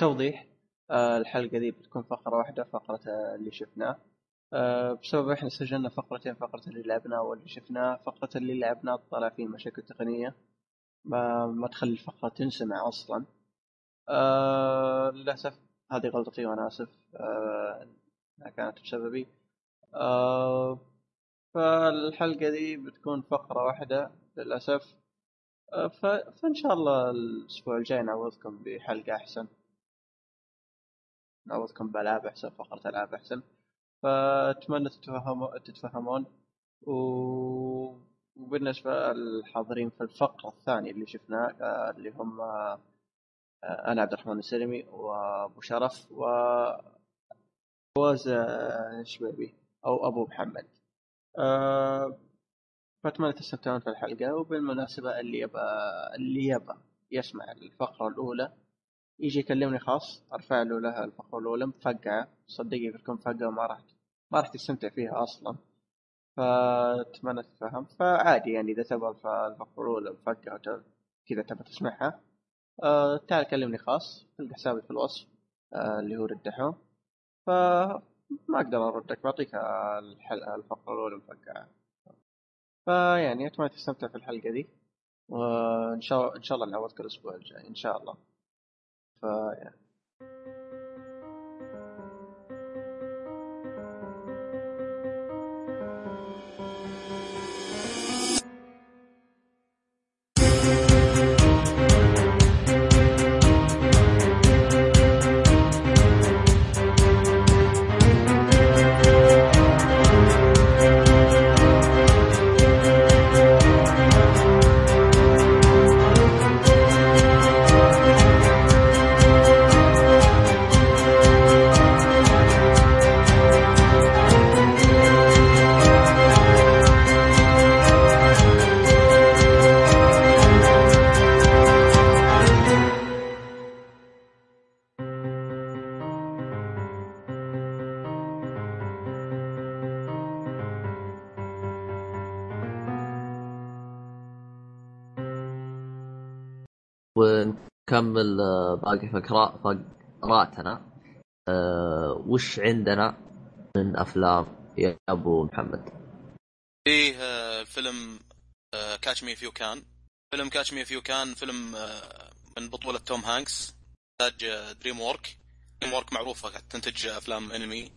توضيح آه الحلقة دي بتكون فقرة واحدة فقرة اللي شفناه. آه بسبب إحنا سجلنا فقرتين فقرة اللي لعبناه واللي شفناه فقرة اللي لعبناه طلع فيه مشاكل تقنية. ما ما تخلي الفقرة تنسمع أصلا. آه للأسف هذه غلطتي وأنا آسف آه كانت بسببي. آه فالحلقة دي بتكون فقرة واحدة للأسف. آه. فإن شاء الله الأسبوع الجاي نعوضكم بحلقة أحسن. نعوضكم بالعاب احسن فقرة العاب احسن فأتمنى تتفهمون تتفهمون. و... وبالنسبة للحاضرين في الفقرة الثانية اللي شفناه آه، اللي هم آه، أنا عبد الرحمن السلمي وأبو شرف و فواز الشبيبي أو أبو محمد. أه فأتمنى تستمتعون في الحلقة. وبالمناسبة اللي يبى اللي يبى يسمع الفقرة الأولى يجي يكلمني خاص أرفع له لها الفقره الأولى مفقعه صدقني بتكون مفقعه ما راح ما راح تستمتع فيها أصلا. فأتمنى تتفهم فعادي يعني إذا تبغى الفقره الأولى مفقعه كذا تبغى تسمعها. أه تعال كلمني خاص تلقى حسابي في الوصف أه اللي هو ردحوم فما أقدر أردك بعطيك الحلقة الفقره الأولى مفقعه فيعني أتمنى تستمتع في الحلقة دي وإن شاء إن شاء الله نعوضك الأسبوع الجاي إن شاء الله. فيعني ونكمل آه، باقي فقرات فقراتنا. أه وش عندنا من أفلام يا أبو محمد؟ فيه آه، فيلم Catch Me If You Can فيلم Catch Me If You Can فيلم آه، من بطولة توم هانكس. انتاج DreamWorks DreamWorks معروفة تنتج أفلام أنمي.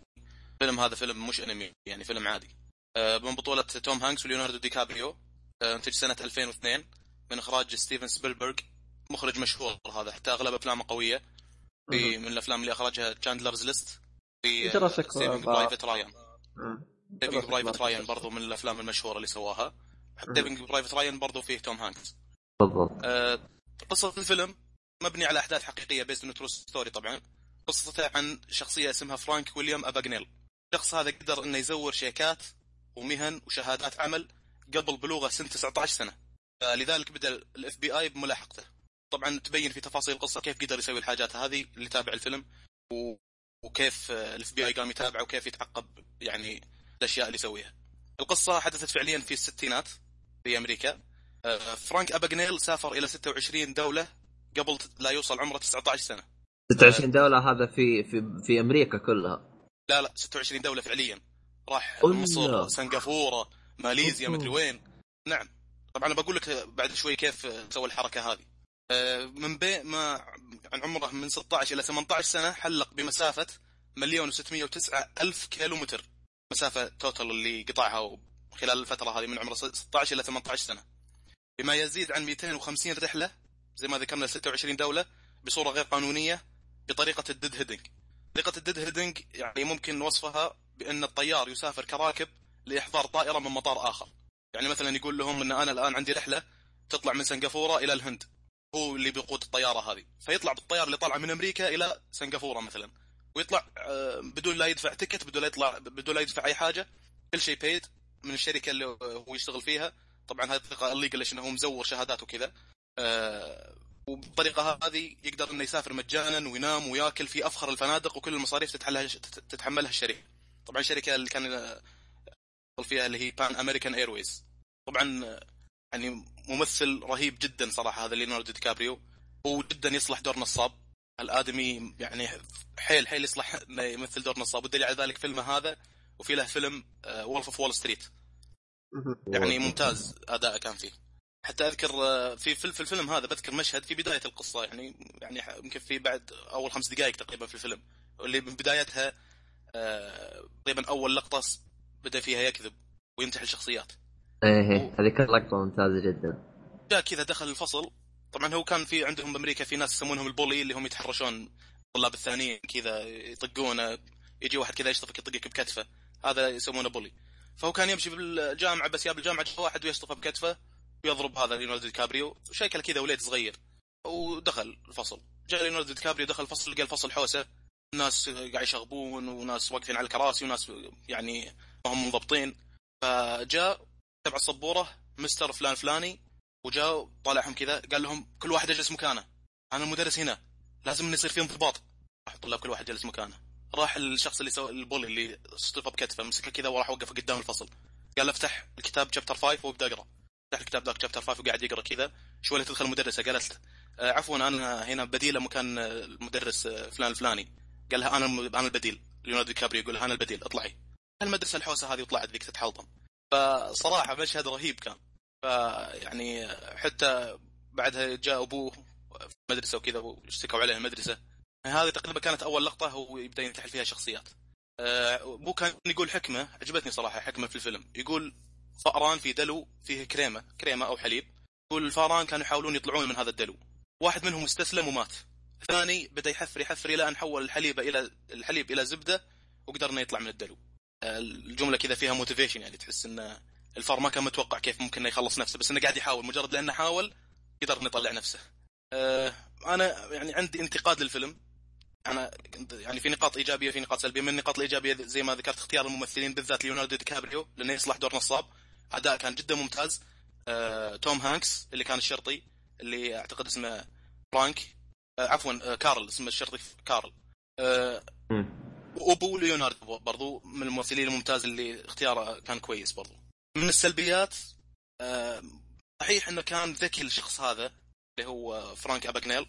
الفيلم هذا فيلم مش أنمي يعني فيلم عادي. من بطولة توم هانكس وليوناردو دي كابريو. انتج سنة 2002 من إخراج ستيفن سبيلبرغ. مخرج مشهور هذا حتى أغلب أفلامه قوية. في من الأفلام اللي أخرجها Schindler's List في Saving Private Ryan Saving Private Ryan برضو من الأفلام المشهورة اللي سواها. Saving Private Ryan برضو فيه توم هانكس. بالضبط. آه قصة الفيلم مبني على أحداث حقيقية based true story طبعا. قصته عن شخصية اسمها فرانك ويليام اباجنيل الشخص هذا قدر إنه يزور شيكات ومهن وشهادات عمل قبل بلوغه سن 19 سنة. فلذلك بدأ ال FBI بملاحقته. طبعا تبين في تفاصيل القصة كيف قدر يسوي الحاجات هذه اللي تابع الفيلم و... وكيف ال FBI قام يتابعه وكيف يتعقب يعني الأشياء اللي يسويها. القصة حدثت فعليا في الستينات في أمريكا. آه، فرانك اباجنيل سافر إلى 26 دولة قبل لا يوصل عمره 19 سنة. 26 دولة هذا في في في أمريكا كلها. لا لا 26 دولة فعليا. راح مصر، سنغافورة، ماليزيا، مدري وين. نعم. طبعا بقول لك بعد شوي كيف سوى الحركة هذه. من بين ما عن عمره من 16 إلى 18 سنة حلق بمسافة مليون و609 ألف كيلو متر مسافة توتال اللي قطعها خلال الفترة هذه من عمره 16 إلى 18 سنة. بما يزيد عن 250 رحلة زي ما ذكرنا 26 دولة بصورة غير قانونية بطريقة ال deadheading. طريقة ال deadheading يعني ممكن وصفها بأن الطيار يسافر كراكب لإحضار طائرة من مطار آخر. يعني مثلا يقول لهم إن أنا الآن عندي رحلة تطلع من سنغافورة إلى الهند. هو اللي بيقود الطيارة هذه. فيطلع بالطيارة اللي طالعة من أمريكا إلى سنغافورة مثلا. ويطلع آه، بدون لا يدفع ticket بدون لا يطلع بدون لا يدفع أي حاجة. كل شيء بيدفع من الشركة اللي هو يشتغل فيها. طبعا هذه الطريقة illegal عشان هو مزور شهادات وكذا. آه، وبالطريقه هذه يقدر إنه يسافر مجانا وينام وياكل في أفخر الفنادق وكل المصاريف تتحملها تتحملها الشركة طبعا الشركة اللي كان فيها اللي هي Pan American Airways طبعا يعني ممثل رهيب جدا صراحة هذا ليوناردو دي كابريو. هو جدا يصلح دور نصاب. الآدمي يعني حيل حيل يصلح انه يمثل دور نصاب. والدليل على ذلك فيلمه هذا وفي له فيلم Wolf of Wall Street يعني ممتاز اداءه كان فيه. حتى أذكر آه، في في الفيلم هذا بذكر مشهد في بداية القصة. يعني يعني يمكن في بعد أول خمس دقائق تقريبا في الفيلم. واللي من بدايتها آه، تقريبا أول لقطة بدأ فيها يكذب وينتحل شخصيات. إيه, إيه، هذيك اللقطه ممتازة جدا. جاء كذا دخل الفصل. طبعا هو كان في عندهم بامريكا في ناس يسمونهم ال bully اللي هم يتحرشون الطلاب الثانيين كذا يطقونه يجي واحد كذا يشطفك يطقك بكتفه. هذا يسمونه bully. فهو كان يمشي بالجامعة بس يا بالجامعة واحد ويشطفه بكتفه ويضرب هذا ليوناردو دي كابريو شكله كذا وليد صغير. ودخل الفصل. جاء ليوناردو دي كابريو دخل الفصل لقى الفصل حوسة. الناس قاعد يشغبون وناس واقفين على الكراسي وناس يعني ما هم منضبطين. فجاء تبع السبوره مستر فلان فلاني وجاء طالعهم كذا قال لهم كل واحد يجلس مكانه. أنا المدرس هنا لازم يصير في انضباط راح الطلاب كل واحد جلس مكانه. راح الشخص اللي سوى البولي اللي اصطفى بكتفه مسكه كذا وراح وقفه قدام الفصل. قال افتح الكتاب chapter 5 وابدأ اقرأ. فتح الكتاب ذاك chapter 5 وقاعد يقرأ كذا. شوي تدخل المدرسة قالت عفوا أنا هنا بديله مكان المدرس فلان الفلاني. قال لها أنا أنا البديل. ليوناردو دي كابريو يقول أنا البديل اطلعي. المدرسة الحوسة هذه وطلعت ذيك تتحلطم فصراحة مشهد رهيب كان. فيعني حتى بعدها جاء أبوه في المدرسة وكذا واشتكوا عليه المدرسة. هذه تقريبا كانت أول لقطة هو يبدأ ينتحل فيها شخصيات. ابوه كان يقول حكمة عجبتني صراحة حكمة في الفيلم. يقول فأران في دلو فيه كريمة كريمة أو حليب. يقول الفاران كانوا يحاولون يطلعون من هذا الدلو. واحد منهم استسلم ومات. الثاني بدأ يحفر يحفر إلى أن حول الحليب إلى الحليب إلى زبدة وقدر انه يطلع من الدلو. الجملة كذا فيها motivation يعني تحس إن الفار ما كان متوقع كيف ممكن إنه يخلص نفسه بس إنه قاعد يحاول مجرد لأنه حاول قدر إنه يطلع نفسه. أه أنا يعني عندي انتقاد للفيلم. أنا يعني في نقاط إيجابية وفي نقاط سلبية. من النقاط الإيجابية زي ما ذكرت اختيار الممثلين بالذات ليوناردو دي كابريو لأنه يصلح دور نصاب. أداء كان جدا ممتاز. أه توم هانكس اللي كان الشرطي اللي أعتقد اسمه فرانك. أه عفوا أه كارل اسمه الشرطي كارل. أه وابو ليوناردو برضو من الممثلين الممتاز اللي اختياره كان كويس برضو. من السلبيات أه صحيح إنه كان ذكي الشخص هذا اللي هو فرانك اباجنيل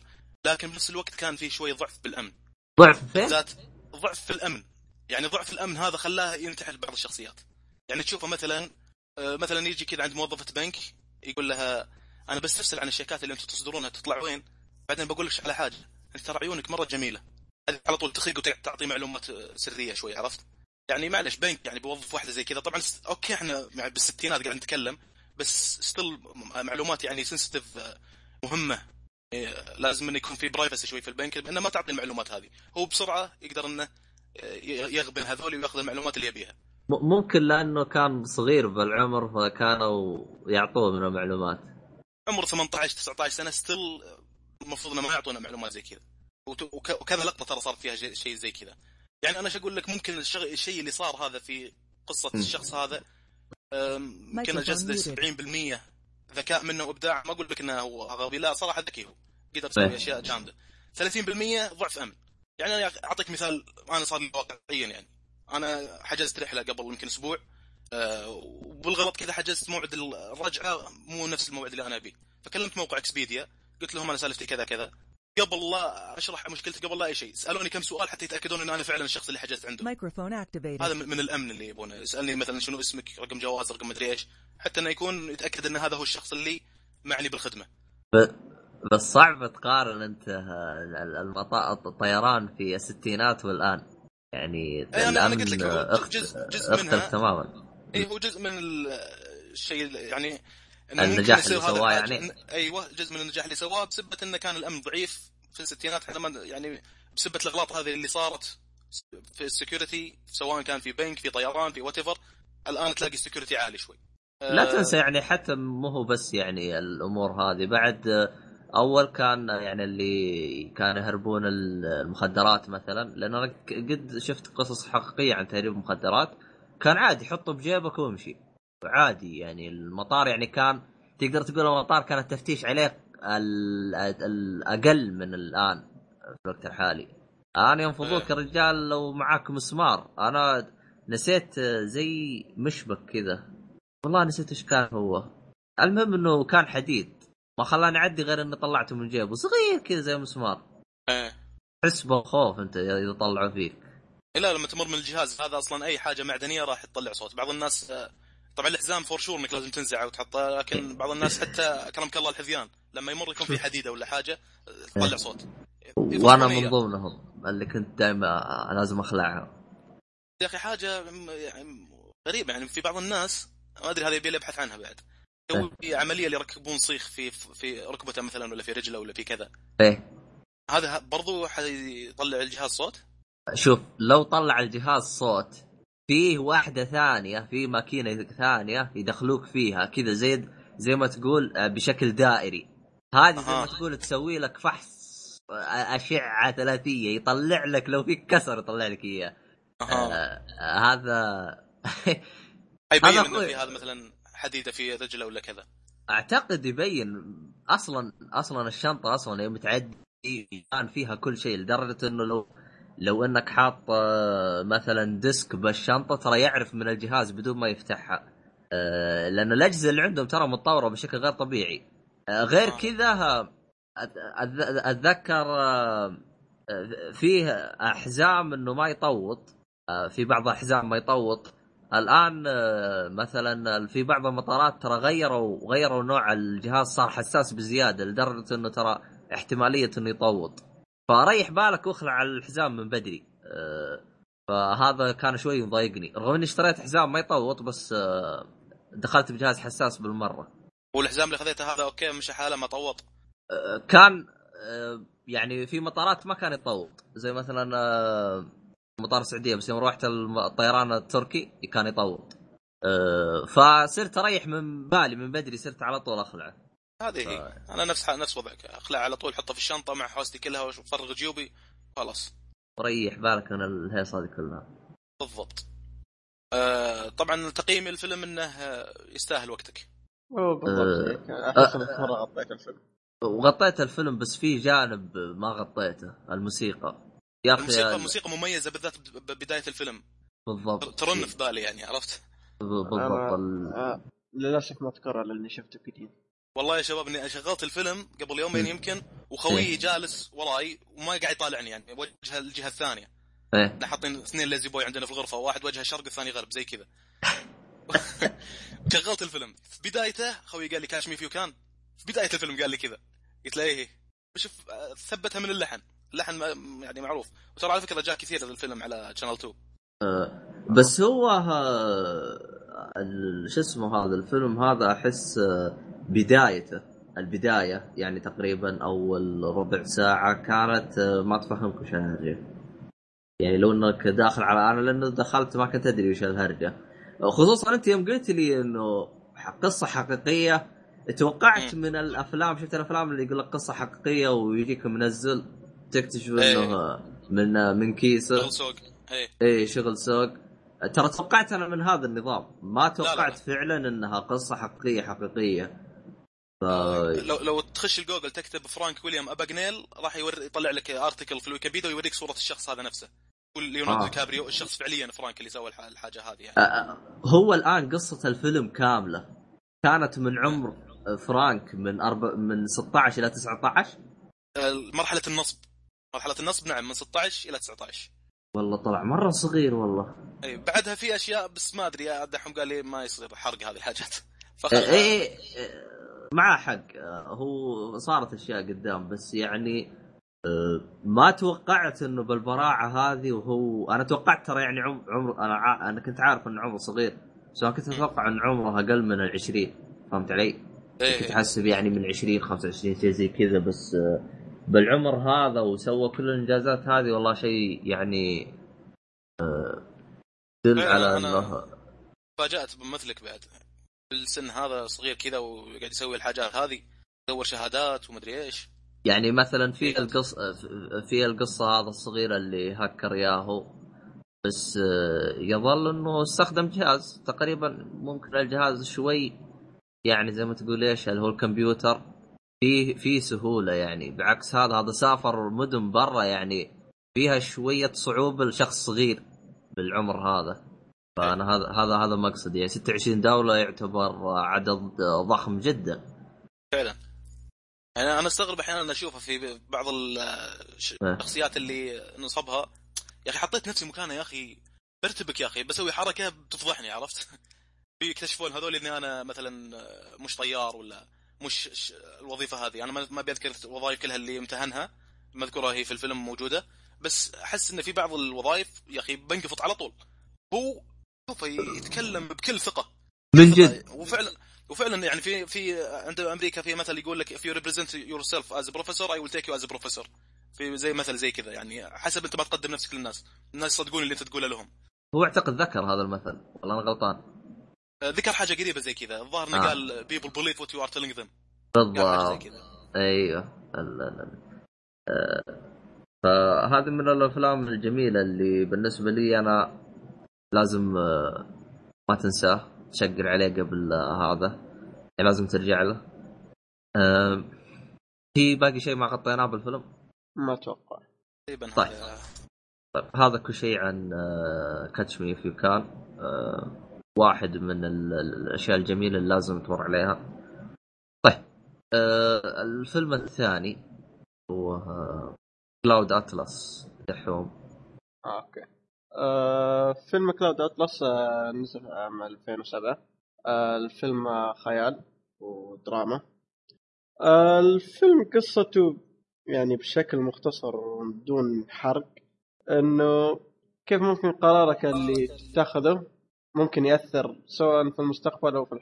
لكن بنفس الوقت كان في شوي ضعف بالامن ضعف فين؟ ذات ضعف في الأمن. يعني ضعف الأمن هذا خلاه ينتحل بعض الشخصيات. يعني تشوفه مثلا آه، مثلا يجي كذا عند موظفة بنك يقول لها أنا بستفسر عن الشيكات اللي أنتم تصدرونها تطلع وين؟ بعدين بقول لك على حاجة؟ أنت ترى عيونك مرة جميلة. على طول تخق وتعطي معلومات سرية شوي عرفت؟ يعني معلش بنك يعني بوظف واحدة زي كذا. طبعا okay إحنا يعني بالستينات قاعد نتكلم بس still معلومات يعني sensitive آه، مهمة. إيه، لازم إنه يكون في privacy شوي في البنك انه ما تعطي المعلومات هذه. هو بسرعة يقدر إنه آه، يغبن هذول ويأخذ المعلومات اللي يبيها. ممكن لأنه كان صغير بالعمر فكانوا يعطوه من المعلومات عمره 18 19 سنة ستيل المفروض إنه ما يعطونا معلومات زي كذا. وكذا لقطة ترى صار فيها شيء زي كذا. يعني أنا إيش أقول لك ممكن الشيء اللي صار هذا في قصة الشخص هذا يمكن جسد 70% ذكاء منه وإبداع. ما أقول لك إنه هو غبي لا صراحة ذكي هو. قدر يسوي أشياء جامدة. 30% ضعف أمن. يعني أنا أعطيك مثال أنا صار لي واقعيا يعني. أنا حجزت رحلة قبل يمكن أسبوع أه وبالغلط كذا حجزت موعد الرجعة مو نفس الموعد اللي أنا أبيه. فكلمت موقع اكسبيديا قلت لهم أنا سالفتي كذا كذا. قبل لا أشرح مشكلتي قبل لا أي شيء. سألوني كم سؤال حتى يتأكدون إن أنا فعلا الشخص اللي حجزت عنده. هذا من الأمن اللي يبونه. يسألني مثلا شنو اسمك رقم جواز رقم مدري إيش. حتى إنه يكون يتأكد إن هذا هو الشخص اللي معني بالخدمة. بس صعب تقارن أنت الطيران في الستينات والآن. يعني أي أنا قلت لك هو جزء جزء منها. تماما. اي هو جزء من الشيء يعني النجاح اللي سواه يعني. أيوه جزء من النجاح اللي سواه بسبة إنه كان الأمن ضعيف في الستينات إحنا يعني بسبة الأغلاط هذه اللي صارت في ال security سواء كان في بنك في طيران في وات الآن تلاقي ال security عالي شوي. لا آه، تنسى يعني حتى مو هو بس يعني الأمور هذه بعد أول كان يعني اللي كانوا يهربون المخدرات مثلا لأن أنا قد شفت قصص حقيقية عن تهريب المخدرات كان عادي حطه بجيبك وامشي عادي يعني المطار يعني كان تقدر تقول المطار كان التفتيش عليه الأقل من الآن في الوقت الحالي. الان ينفضوك إيه. الرجال لو معاك مسمار أنا نسيت زي مشبك كذا. والله نسيت إيش كان هو. المهم إنه كان حديد. ما خلاني أعدي غير إني طلعته من جيبه. صغير كذا زي مسمار. إيه. تحس بالخوف أنت إذا طلعوا فيك. لا لما تمر من الجهاز هذا أصلا أي حاجة معدنية راح تطلع صوت. بعض الناس آه، طبعا الحزام فور شور إنك لازم تنزعه وتحطه لكن بعض الناس حتى كرمك الله الحذيان لما يمر يكون في حديدة ولا حاجة تطلع صوت. وأنا. من ضمنهم اللي كنت دائما لازم أخلعها. يا أخي حاجة يعني غريبة يعني في بعض الناس ما أدري هذا يبي لي أبحث عنها بعد يسوي عملية اللي يركبون صيخ في في ركبته مثلا ولا في رجله ولا في كذا. إيه. هذا برضو حيطلع الجهاز صوت؟ شوف لو طلع الجهاز صوت فيه واحدة ثانية في ماكينة ثانية يدخلوك فيها كذا زي زي ما تقول آه، بشكل دائري هذه زي ما. تقول تسوي لك فحص آه، أشعة ثلاثية يطلع لك لو في كسر يطلع لك إياه أها آه هذا حيبين إنه. في هذا مثلا حديده في رجله ولا كذا أعتقد يبين أصلا أصلا الشنطة أصلا يوم تعدي كان فيها كل شيء لدرجة إنه لو لو انك حاط آه، مثلا ديسك بالشنطة ترى يعرف من الجهاز بدون ما يفتحها. آه، لأن الأجهزة اللي عندهم ترى متطورة بشكل غير طبيعي. آه، غير. كذا أتذكر فيه أحزام إنه ما يطوط. في بعض الاحزام ما يطوط. الآن مثلا في بعض المطارات ترى غيروا غيروا نوع الجهاز صار حساس بزيادة لدرجة إنه ترى احتمالية إنه يطوط. فريح بالك وأخلع الحزام من بدري. آه، فهذا كان شوي مضايقني. رغم إني اشتريت حزام ما يطوط بس آه، دخلت بجهاز حساس بالمرة. والحزام اللي خذيته هذا أوكي مش حاله ما طوط. آه، كان يعني في مطارات ما كان يطوط زي مثلا مطار السعوديه بس يوم رحت الطيران التركي كان يطوط فصرت أريح من بالي من بدري صرت على طول أخلعه. هذه هي. أنا نفس ح- نفس وضعك. اخلع على طول احطه في الشنطة مع حوستي كلها وافرغ جيوبي. خلاص. وريح بالك من الهيصة هذه كلها. بالضبط. آه طبعا تقييم الفيلم إنه آه، يستاهل وقتك. بالضبط. آه، هيك. احس انك مرة غطيت الفيلم. وغطيت الفيلم بس في جانب ما غطيته الموسيقى. يا أخي الموسيقى موسيقى مميزة بالذات ب- ببدايه الفيلم. بالضبط. ترن في بالي يعني عرفت؟ بالضبط. أنا- ال- آه، للأسف ما أتكرر لأني شفته كثير. والله يا شباب إني شغلت الفيلم قبل يومين. يمكن وخويي إيه. جالس وراي وما قاعد يطالعني يعني وجه الجهة الثانية. إيه. إحنا حاطين اثنين ليزي بوي عندنا في الغرفة واحد وجهة شرق والثاني غرب زي كذا. شغلت الفيلم. في بدايته خوي قال لي catch me if you can في بداية الفيلم قال لي كذا. قلت له إيه. شوف آه، ثبتها من اللحن. اللحن يعني معروف. وترى على فكرة جاء كثير الفيلم على channel 2 بس هو آه، شو اسمه هذا الفيلم هذا أحس آه، بدايته البداية يعني تقريبا أول ربع ساعة كانت آه، ما تفهمك وش الهرجة. يعني لو إنك داخل على أنا لأنه دخلت ما كنت أدري وش الهرجة. خصوصا أنت يوم قلت لي إنه قصة حقيقية توقعت مم. من الأفلام شفت الأفلام اللي يقول لك قصة حقيقية ويجيك منزل تكتشف إيه. إنه من من كيسه. شغل سوق. إيه. إيه شغل سوق. ترى توقعت أنا من هذا النظام. ما توقعت لا. فعلا إنها قصة حقيقية حقيقية. ف لو لو تخش الجوجل تكتب فرانك ويليام اباجنيل راح يوري يطلع لك article في الويكيبيديا ويوريك صورة الشخص هذا نفسه. ليوناردو آه. كابريو الشخص فعليا فرانك اللي سوى الح- الحاجة هذه يعني. آه، هو الآن قصة الفيلم كاملة. كانت من عمر فرانك من أربع من 16 إلى 19 آه، مرحلة النصب. مرحلة النصب نعم من 16 إلى 19 والله طلع مرة صغير والله. أي بعدها في أشياء بس ما أدري دحوم قال لي ما يصير حرق هذه الحاجات. إيه إيه، معاه حق آه، هو صارت أشياء قدام بس يعني آه، ما توقعت إنه بالبراعة هذه وهو أنا توقعت ترى يعني عمر, عمر أنا ع... أنا كنت عارف ان عمره صغير بس أنا كنت أتوقع ان عمره أقل من العشرين فهمت علي؟ كنت إيه. احسب يعني من 20 25 شيء زي كذا بس آه، بالعمر هذا وسوى كل الإنجازات هذه والله شيء يعني دل إيه، على إنه فاجات بمثلك بعد بالسن هذا صغير كذا وقاعد يسوي الحاجات هذه يدور شهادات ومدري إيش. يعني مثلا في. القصة في القصة هذا الصغيرة اللي هكر ياهو بس آه، يظل إنه استخدم جهاز. تقريبا ممكن الجهاز شوي يعني زي ما تقول إيش اللي هو الكمبيوتر فيه فيه سهولة يعني. بعكس هذا هذا سافر مدن برا يعني فيها شوية صعوبة لشخص صغير بالعمر هذا. فانا هذا هذا هذا مقصدي يعني 26 دولة يعتبر عدد ضخم جدا. فعلا. يعني أنا أستغرب أحيانا اشوفه في بعض إيه. الشخصيات اللي نصبها. يا أخي حطيت نفسي مكانه يا أخي. برتبك يا أخي. بسوي حركة بتفضحني عرفت؟ بيكتشفون هذول إني أنا مثلا مش طيار ولا مش الوظيفة هذه. أنا ما بذكر الوظائف كلها اللي امتهنها مذكورة هي في الفيلم موجودة. بس أحس إن في بعض الوظائف يا أخي بنقفط على طول. هو شوف يتكلم بكل ثقة. من جد. وفعلا وفعلا يعني في في عند أمريكا في مثل يقول لك if you represent yourself as a professor I will take you as a professor. في زي مثل زي كذا يعني حسب أنت ما تقدم نفسك للناس. الناس يصدقون اللي أنت تقوله لهم. هو اعتقد ذكر هذا المثل. والله أنا غلطان. آه، ذكر حاجة قريبة زي كذا. الظاهر إنه آه. قال people believe what you are telling them. بالضبط. أيوه. آه، فهذه من الأفلام الجميلة اللي بالنسبة لي أنا لازم آه، ما تنساه تشقر عليه قبل آه، هذا. يعني لازم ترجع له. في باقي شيء ما غطيناه بالفيلم؟ ما أتوقع. تقريبا طيب. هذا. طيب هذا كل شيء عن كاتش مي في كان واحد من ال- ال- الأشياء الجميلة اللي لازم تمر عليها. طيب آه، الفيلم الثاني هو Cloud Atlas دحوم. آه، okay. آه فيلم Cloud Atlas آه نزل عام 2007 آه الفيلم خيال ودراما. الفيلم قصته يعني بشكل مختصر بدون حرق إنه كيف ممكن قرارك اللي تتخذه ممكن يأثر سواء في المستقبل أو في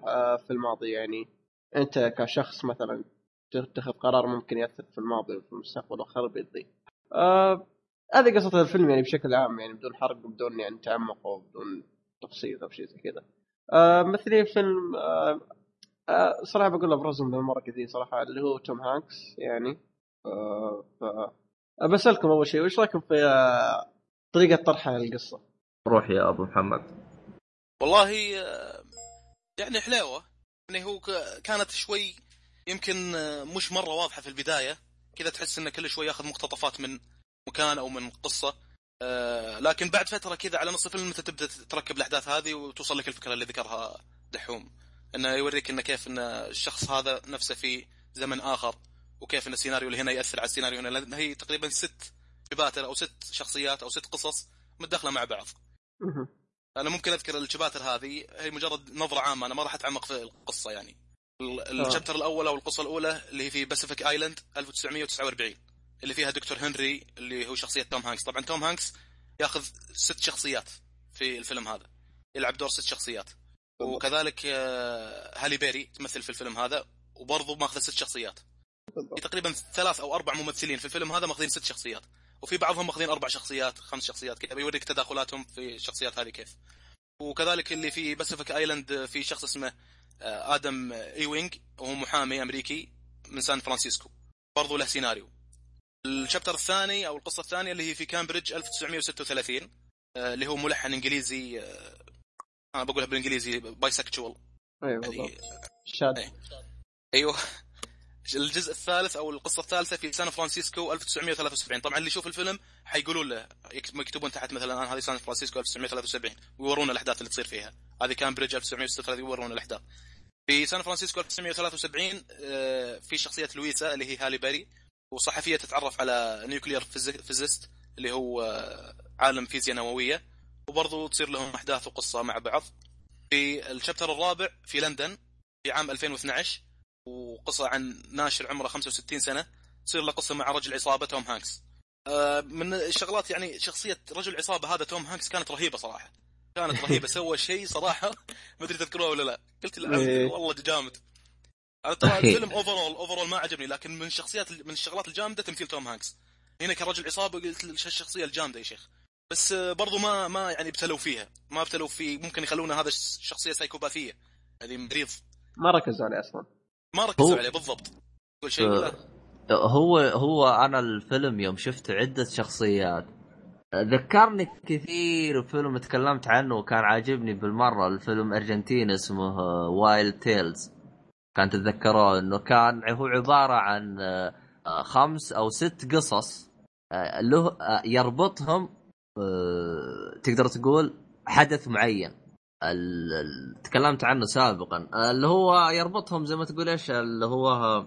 في الماضي. يعني أنت كشخص مثلا تتخذ قرار ممكن يأثر في الماضي وفي المستقبل وخرب يضيق آه هذه قصة الفيلم يعني بشكل عام يعني بدون حرق وبدون يعني تعمق وبدون تفصيل أو شيء زي كذا. آه مثلي الفيلم آه آه صراحة بقول ابرزهم بالمرة كثير صراحة اللي هو توم هانكس يعني آه ف بسألكم أول شيء وش رأيكم في آه طريقة طرح القصة؟ روح يا أبو محمد والله آه، يعني حلاوه يعني هو ك- كانت شوي يمكن آه، مش مرة واضحة في البداية كذا تحس إنه كل شوي ياخذ مقتطفات من مكان أو من قصة. آه، لكن بعد فترة كذا على نص الفيلم أنت تبدأ تركب الأحداث هذه وتوصل لك الفكرة اللي ذكرها دحوم. إنه يوريك انه كيف إن الشخص هذا نفسه في زمن آخر وكيف إن السيناريو اللي هنا يأثر على السيناريو هنا. لأن هي تقريبا ست chapters أو ست شخصيات أو ست قصص متداخلة مع بعض. أنا ممكن أذكر ال chapters هذه هي مجرد نظرة عامة. أنا ما راح أتعمق في القصة يعني. ال- ال chapter الأول أو القصة الأولى اللي هي في Pacific Island 1949 اللي فيها دكتور هنري اللي هو شخصية توم هانكس. طبعا توم هانكس ياخذ ست شخصيات في الفيلم هذا يلعب دور ست شخصيات. وكذلك آه، هالي بيري تمثل في الفيلم هذا وبرضه ماخذ ست شخصيات. تقريبا ثلاث أو أربع ممثلين في الفيلم هذا ماخذين ست شخصيات. وفي بعضهم ماخذين أربع شخصيات خمس شخصيات كذا بيوريك تداخلاتهم في الشخصيات هذه كيف. وكذلك اللي في Pacific Island في شخص اسمه آه، آدم ايوينج وهو محامي أمريكي من سان فرانسيسكو. برضو له سيناريو. ال chapter الثاني أو القصة الثانية اللي هي في كامبريدج 1936 آه، اللي هو ملحن إنجليزي آه، أنا بقولها بالإنجليزي bisexual أيوه يعني بالضبط. شاد. إيه. أيوه. الجزء الثالث أو القصة الثالثة في سان فرانسيسكو 1973 طبعا اللي يشوف الفيلم حيقولون له يكت- يكتبون تحت مثلا أنا هذه سان فرانسيسكو 1973 ويورونا الأحداث اللي تصير فيها. هذه كامبريدج 1936 ويورونا الأحداث. في سان فرانسيسكو 1973 آه، في شخصية لويسا اللي هي هالي بيري. وصحفية تتعرف على nuclear physicist اللي هو آه، عالم فيزياء نووية. وبرضو تصير لهم أحداث وقصة مع بعض. في ال chapter الرابع في لندن في عام 2012 وقصة عن ناشر عمره 65 سنة تصير له قصة مع رجل عصابة توم هانكس. آه، من الشغلات يعني شخصية رجل عصابة هذا توم هانكس كانت رهيبة صراحة. كانت رهيبة. سوى شيء صراحة ما أدري تذكروه ولا لا. قلت له إيه. والله جامد. أنا ترى الفيلم overall overall ما عجبني لكن من الشخصيات من الشغلات الجامدة تمثيل توم هانكس. هنا كرجل عصابة قلت الشخصية الجامدة يا شيخ. بس آه، برضو ما ما يعني ابتلوا فيها. ما ابتلوا في ممكن يخلونا هذا شخصية سايكوباثية. هذه مريض. ما ركزوا عليه أصلا. ما ركزوا هو- عليه بالضبط. كل شيء ولا هو هو أنا الفيلم يوم شفته عدة شخصيات. ذكرني كثير بفيلم تكلمت عنه وكان عاجبني بالمرة الفيلم أرجنتيني اسمه Wild Tales كان تتذكروه إنه كان هو عبارة عن آه، خمس أو ست قصص آه، له آه، يربطهم تقدر تقول حدث معين. تكلمت عنه سابقا. اللي هو يربطهم زي ما تقول إيش؟ اللي هو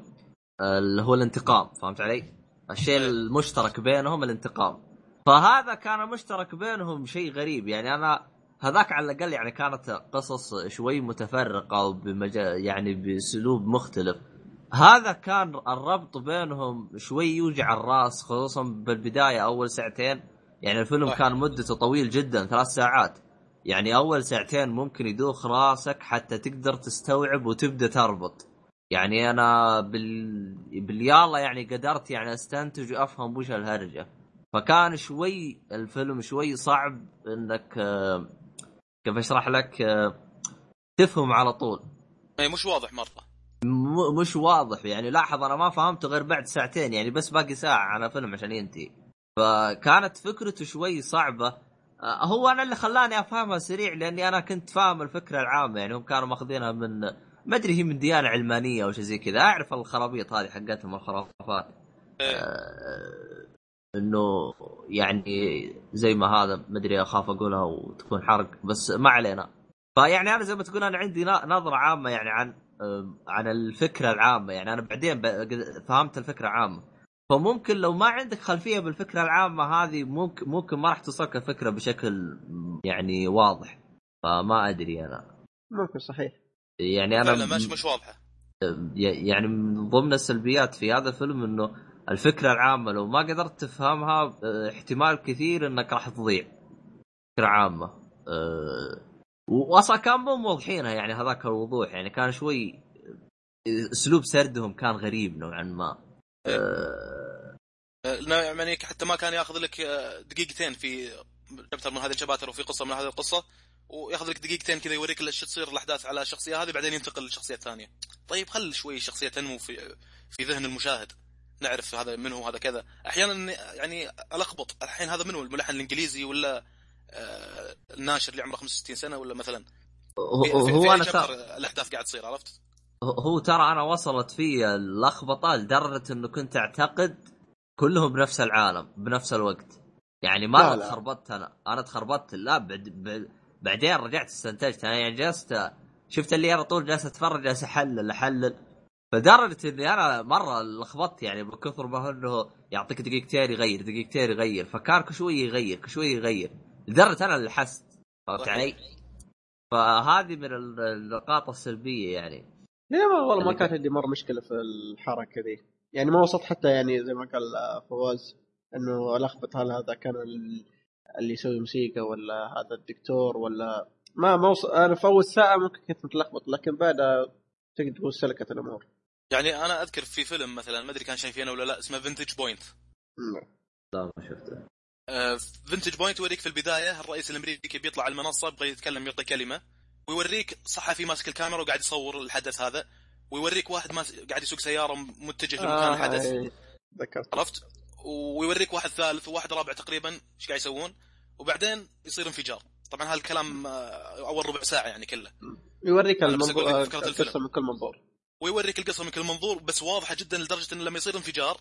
اللي هو الانتقام فهمت علي؟ الشيء المشترك بينهم الانتقام. فهذا كان مشترك بينهم شيء غريب. يعني أنا هذاك على الأقل يعني كانت قصص شوي متفرقة وبمجا يعني بأسلوب مختلف. هذا كان الربط بينهم شوي يوجع الرأس خصوصا بالبداية أول ساعتين. يعني الفيلم كان مدته طويل جدا ثلاث ساعات. يعني أول ساعتين ممكن يدوخ رأسك حتى تقدر تستوعب وتبدأ تربط. يعني أنا بال باليالا يعني قدرت يعني أستنتج وأفهم وش الهرجة. فكان شوي الفيلم شوي صعب إنك كيف اشرح لك تفهم على طول. اي مش واضح مرة. م- مش واضح. يعني لاحظ أنا ما فهمته غير بعد ساعتين يعني بس باقي ساعة على فيلم عشان ينتهي. فكانت فكرته شوي صعبة. هو أنا اللي خلاني أفهمها سريع لأني أنا كنت فاهم الفكرة العامة. يعني هم كانوا ماخذينها من ما أدري هي من ديانة علمانية أو شيء زي كذا. أعرف الخرابيط هذه حقتهم الخرافات. آه إنه يعني زي ما هذا ما أدري أخاف أقولها وتكون حرق بس ما علينا. فيعني أنا زي ما تقول أنا عندي نظرة عامة يعني عن عن الفكرة العامة. يعني أنا بعدين فهمت الفكرة عامة. فممكن لو ما عندك خلفية بالفكرة العامة هذه ممكن ممكن ما راح توصلك الفكرة بشكل يعني واضح. فما أدري أنا. ممكن صحيح. يعني أنا مش مش واضحة. يعني من ضمن السلبيات في هذا الفيلم إنه الفكرة العامة لو ما قدرت تفهمها احتمال كثير إنك راح تضيع فكرة عامة أه واصلا كان مو موضحينها يعني هذاك الوضوح يعني كان شوي أسلوب سردهم كان غريب نوعا ما يعني حتى ما كان ياخذ لك دقيقتين في شابتر من هذه الشباتر وفي قصة من هذه القصة وياخذ لك دقيقتين كذا يوريك إيش تصير الأحداث على الشخصيه هذه بعدين ينتقل للشخصيه الثانية. طيب خل شوي الشخصيه تنمو في في ذهن المشاهد. نعرف هذا من هو هذا كذا، أحيانا يعني ألخبط. الحين هذا منو الملحن الإنجليزي ولا آه الناشر اللي عمره 65 سنة ولا مثلا. هو, في هو أنا ترى الأحداث قاعد تصير عرفت؟ هو ترى أنا وصلت في اللخبطة لدرجة إنه كنت أعتقد كلهم بنفس العالم بنفس الوقت. يعني ما تخربطت أنا. أنا تخربطت لا بعد بعدين رجعت استنتجت. أنا يعني جلست شفت اللي أنا طول جالس أتفرج جالس أحلل أحلل. فدرجة إني أنا مرة لخبطت يعني بكثر ما إنه يعطيك دقيقتين يغير دقيقتين يغير فكان كل شوي يغير كل شوي يغير لدرجة أنا اللي حست فهمت علي؟ فهذه من النقاط السلبية يعني. لا ما والله ما كانت عندي مرة مشكلة في الحركة ذي. يعني ما وصلت حتى يعني زي ما قال فواز إنه الخبط هل هذا كان اللي يسوي موسيقى ولا هذا الدكتور ولا ما ما وص... أنا في أول ساعة ممكن كنت متلخبط لكن بعدها تقدر تقول سلكت الأمور. يعني أنا أذكر في فيلم مثلا ما أدري كان شايفينه ولا لا اسمه Vantage Point لا. ما شفته. Vantage Point يوريك في البداية الرئيس الأمريكي بيطلع على المنصة يبغى يتكلم يعطي كلمة ويوريك صحفي ماسك الكاميرا وقاعد يصور الحدث هذا ويوريك واحد ماس... قاعد يسوق سيارة متجه لمكان آه الحدث. ذكرت عرفت؟ ويوريك واحد ثالث وواحد رابع تقريبا إيش قاعد يسوون؟ وبعدين يصير انفجار. طبعا هذا الكلام أول ربع ساعة يعني كله. يوريك المنظور القصة من كل منظور. ويوريك القصة من كل منظور بس واضحة جدا لدرجة انه لما يصير انفجار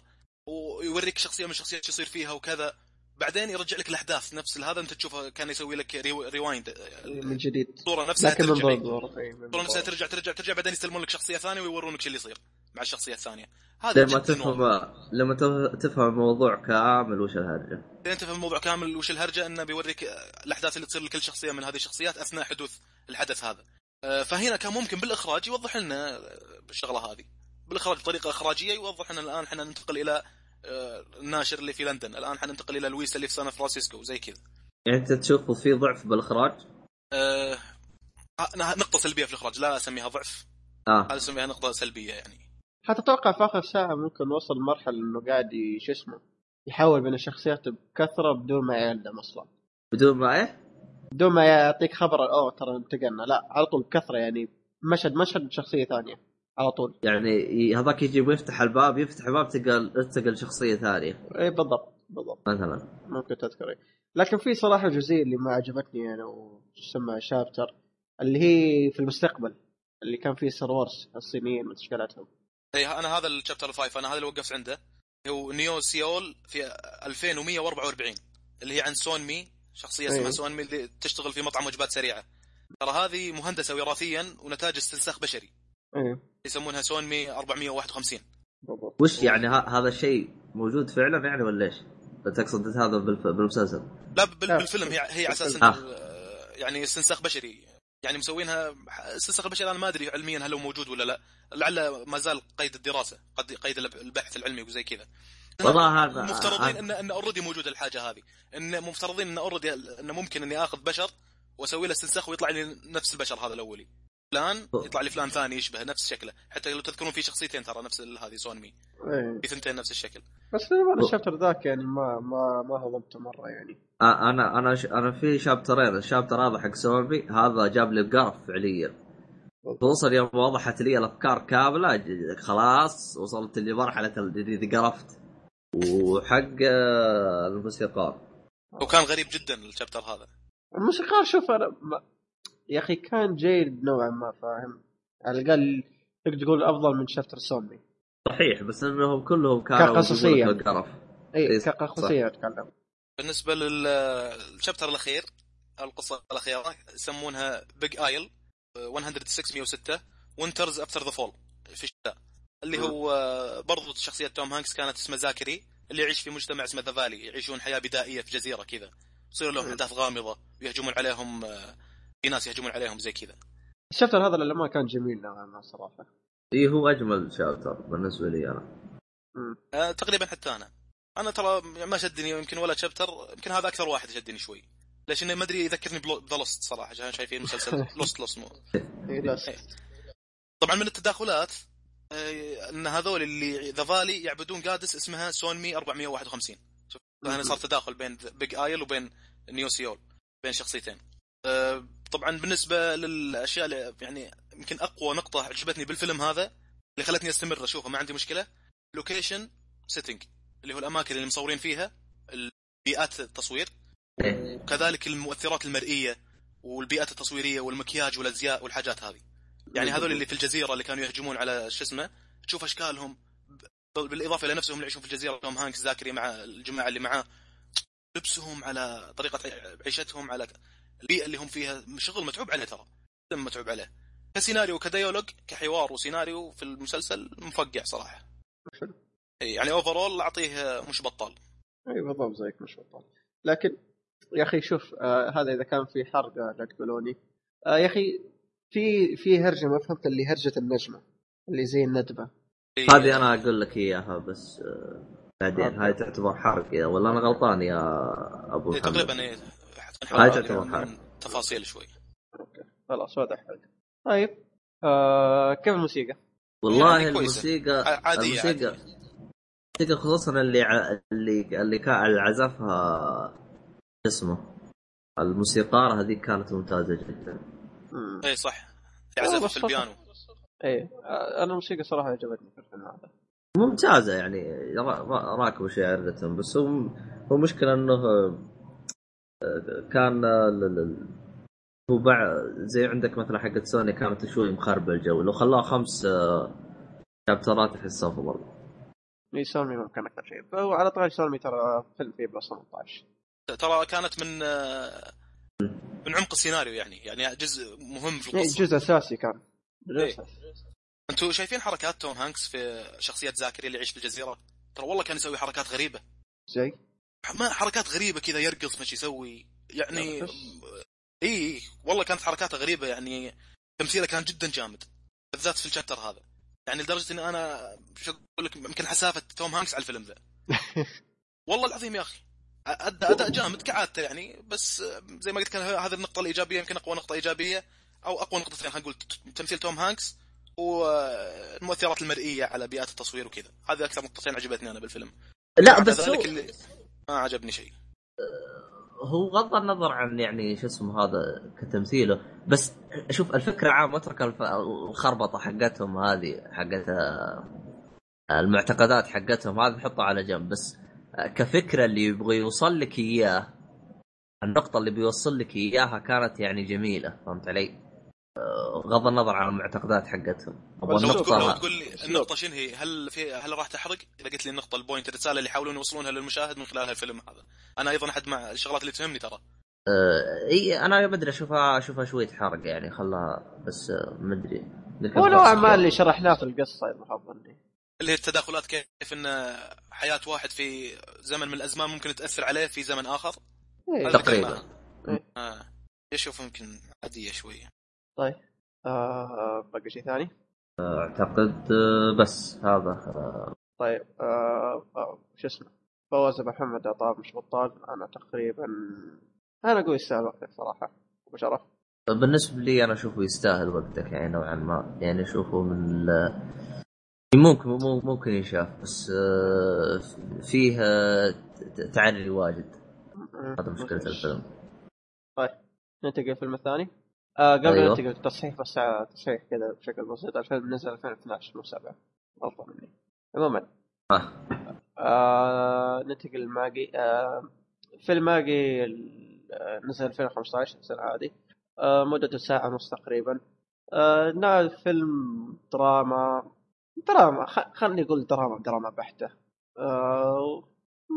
ويوريك شخصية من الشخصيات يصير فيها وكذا بعدين يرجع لك الأحداث نفس هذا أنت تشوفه كان يسوي لك rewind من جديد. الصورة نفسها لكن ترجع الصورة نفسها ترجع ترجع ترجع بعدين يستلمون لك شخصية ثانية ويورونك شو اللي يصير مع الشخصية الثانية. هذا لما تفهم لما تفهم الموضوع كامل وش الهرجة؟ لين تفهم الموضوع كامل وش الهرجة إنه بيوريك الأحداث اللي تصير لكل شخصية من هذه الشخصيات أثناء حدوث الحدث هذا. فهنا كان ممكن بالإخراج يوضح لنا الشغلة هذه. بالإخراج بطريقه إخراجية يوضح لنا الآن إحنا ننتقل إلى الناشر اللي في لندن. الآن حننتقل إلى لويس اللي في سان فرانسيسكو زي كذا. يعني أنت تشوف في ضعف بالإخراج؟ أه... نقطة سلبية في الإخراج. لا أسميها ضعف. آه. هذا أسميها نقطة سلبية يعني. حتى أتوقع في آخر ساعة ممكن وصل مرحله إنه قاعد شو اسمه يحول بين الشخصيات بكثرة بدون ما يعلم أصلا. بدون ما إيه؟ بدون ما يعطيك خبر أوه ترى انتقلنا لا على طول بكثرة يعني مشهد مشهد شخصية ثانية على طول. يعني هذاك يجي ويفتح الباب يفتح الباب تلقى تنتقل شخصية ثانية. إي بالضبط بالضبط. مثلا. ممكن تذكر. لكن في صراحة جزئية اللي ما عجبتني يعني وتسمى chapter اللي هي في المستقبل اللي كان فيه Star Wars الصينيين وتشكيلاتهم إي أنا هذا ال chapter 5 أنا هذا اللي وقفت عنده هو New Seoul في 2144 اللي هي عن سون مي. شخصية اسمها أيه. سون مي اللي تشتغل في مطعم وجبات سريعة ترى هذه مهندسة وراثيا ونتاج استنساخ بشري إيه يسمونها سون مي 451 بالضبط وش يعني ه- هذا الشيء موجود فعلا يعني ولا إيش؟ تقصد هذا بالف- بالمسلسل؟ لا بال- لا. بالفيلم هي هي على أساس آه. آه، يعني استنساخ بشري يعني مسوينها استنساخ البشري أنا ما أدري علميا هل هو موجود ولا لا. لعل ما زال قيد الدراسة قد قيد البحث العلمي وزي كذا. والله هذا مفترضين هذا- إن إن already موجوده الحاجة هذه. إن مفترضين إن already انه ممكن إني آخذ بشر وأسوي له استنساخ ويطلع لي نفس البشر هذا الأولي. فلان يطلع لي فلان ثاني يشبه نفس شكله. حتى لو تذكرون في شخصيتين ترى نفس هذه سون مي إيه. في ثنتين نفس الشكل. بس ال chapter ذاك يعني ما ما ما هضمته مرة يعني. أنا أنا ش- أنا في شابترين ال chapter هذا حق سونمي هذا جاب لي بقرف فعليا. خصوصا يوم وضحت لي الأفكار كاملة خلاص وصلت لمرحله الجديد قرفت. وحق آه، الموسيقار. وكان غريب جدا ال chapter هذا. الموسيقار شوف أنا ما... يا أخي كان جيد نوعا ما فاهم؟ على الأقل تقدر تقول أفضل من chapter سونمي. صحيح بس إنهم كلهم كانوا القرف. إي كقصصيه أتكلم. بالنسبة لل chapter الأخير القصة الأخيرة يسمونها Big Isle 106 106 winters after the fall في الشتاء. اللي هو برضو شخصية توم هانكس كانت اسمه زاكري اللي يعيش في مجتمع اسمه the Valley يعيشون حياة بدائية في جزيرة كذا. يصير لهم أحداث غامضة ويهجمون عليهم آه، في ناس يهجمون عليهم زي كذا. ال chapter هذا للأمانة كان جميل نوعا ما صراحة. إي هو أجمل chapter بالنسبة لي أنا. آه، تقريبا حتى أنا. أنا ترى ما شدني يمكن ولا chapter يمكن هذا أكثر واحد شدني شوي. ليش؟ إنه ما أدري يذكرني ب the Lost صراحة عشان شايفين مسلسل Lost Lost مو. طبعا من التداخلات آه، إن هذول اللي the Valley يعبدون goddess اسمها سونمي 451 شوف هنا صار تداخل بين Big Isle وبين New Seoul بين شخصيتين. آه، طبعا بالنسبة للأشياء اللي يعني يمكن أقوى نقطة عجبتني بالفيلم هذا اللي خلتني أستمر أشوفه ما عندي مشكلة location setting اللي هو الأماكن اللي مصورين فيها بيئات التصوير. وكذلك المؤثرات المرئية والبيئات التصويرية والمكياج والأزياء والحاجات هذه يعني هذول اللي في الجزيرة اللي كانوا يهجمون على شو اسمه تشوف أشكالهم بالإضافة إلى نفسهم اللي يعيشون في الجزيرة توم هانكس زاكري مع الجماعة اللي معاه لبسهم على طريقة عيشتهم على البيئه اللي هم فيها شغل متعوب عليه ترى. متعوب عليه. كسيناريو كديالوج كحوار وسيناريو في المسلسل مفقع صراحة. حلو. يعني overall أعطيه مش بطال. إي بالضبط زيك مش بطال. لكن يا أخي شوف آه هذا إذا كان في حرق آه، لا تقولوني. آه يا أخي في في هرجة ما فهمت اللي هرجة النجمة اللي زي الندبة. هذه أنا أقول لك إياها بس آه، بعدين. أوكي. هاي تعتبر حرق يا ولا أنا غلطان يا أبو محمد تقريبا تعتبر من حرق. تفاصيل شوي خلاص واضح طيب آه كيف الموسيقى؟ والله يعني. الموسيقى عادية الموسيقى عادية. الموسيقى خصوصا اللي ع... اللي اللي كان عزفها شو اسمه الموسيقار هذيك كانت ممتازة جدا مم. اي صح بس في البيانو إيه آه أنا الموسيقى صراحة عجبتني في الفيلم هذا ممتازة يعني را- را- راكبوا شعرتهم بس هو هو مشكلة إنه كان ال- ال- هو بعد زي عندك مثلا حقت سوني كانت شوي مخربة الجو. لو خلاها خمس chapter ات احس افضل إي سولمي ممكن أكثر شيء. فهو على طاري سولمي ترى فيلم فيه plus 18 ترى كانت من آه، من عمق السيناريو يعني. يعني جزء مهم في القصة. جزء أساسي كان. إيه. أنتم شايفين حركات توم هانكس في شخصية زاكري اللي يعيش في الجزيرة؟ ترى والله كان يسوي حركات غريبة. زي ما حركات غريبة كذا يرقص مش يسوي. يعني. إي والله كانت حركاته غريبة يعني تمثيله كان جدا جامد بالذات في ال chapter هذا. يعني لدرجة إني أنا شو أقول لك يمكن حسافة توم هانكس على الفيلم ذا. والله العظيم يا أخي ادى أداء جامد كعادته يعني بس زي ما قلت كان هذه النقطة الإيجابية يمكن أقوى نقطة إيجابية أو أقوى نقطتين خلينا نقول تمثيل توم هانكس والمؤثرات المرئية على بيئات التصوير وكذا. هذه أكثر نقطتين عجبتني أنا بالفيلم. لا بس هو, اللي ما عجبني شيء هو غض النظر عن يعني شو اسمه هذا كتمثيله بس شوف الفكرة عام اترك الخربطة حقتهم هذه حقت آه، المعتقدات حقتهم هذه حطها على جنب بس كفكرة اللي يبغى يوصل لك إياه النقطة اللي بيوصل لك إياها كانت يعني جميلة فهمت علي؟ آه، غض النظر عن المعتقدات حقتهم أبغى بس لو تقول النقطه لي. النقطة شنو هي؟ هل في هل راح تحرق؟ إذا قلت لي النقطة البوينت الرسالة اللي يحاولون يوصلونها للمشاهد من خلال الفيلم هذا. أنا أيضا أحد مع الشغلات اللي تهمني ترى. آه، إي أنا ما أدري أشوفها أشوفها شوية حرق يعني خلاها بس آه، ما أدري هو نوعا ما اللي شرحناه في القصة اذا خاب ظني اللي هي التداخلات كيف إن حياة واحد في زمن من الأزمان ممكن تأثر عليه في زمن آخر إيه. تقريبا. إيه. آه. أشوف يمكن عادية شوية طيب. آه باقي شيء ثاني؟ أعتقد آه، بس هذا. طيب آه شو اسمه؟ فوز أبو محمد عطاء مش بطال. أنا تقريبا أنا أقول يستاهل وقتك صراحة. أبو شرف؟ بالنسبة لي أنا أشوفه يستاهل وقتك يعني نوعا ما. يعني أشوفه من ال... ممكن مم- ممكن ينشاف بس فيه تعري واجد. هذا مشكلة الفيلم. ننتقل للفيلم الثاني. آه قبل أيوه. ننتقل للتصحيح بس آه، تصحيح كذا بشكل بسيط الفيلم نزل 2012 مو 7 غلطه مني. عموما آه. آه ننتقل لماجي آه فيلم ماجي آه، نزل 2015 السنة هذه آه مدته ساعة ونص تقريبا. آه فيلم دراما. دراما خ... خلني أقول دراما دراما بحتة. آه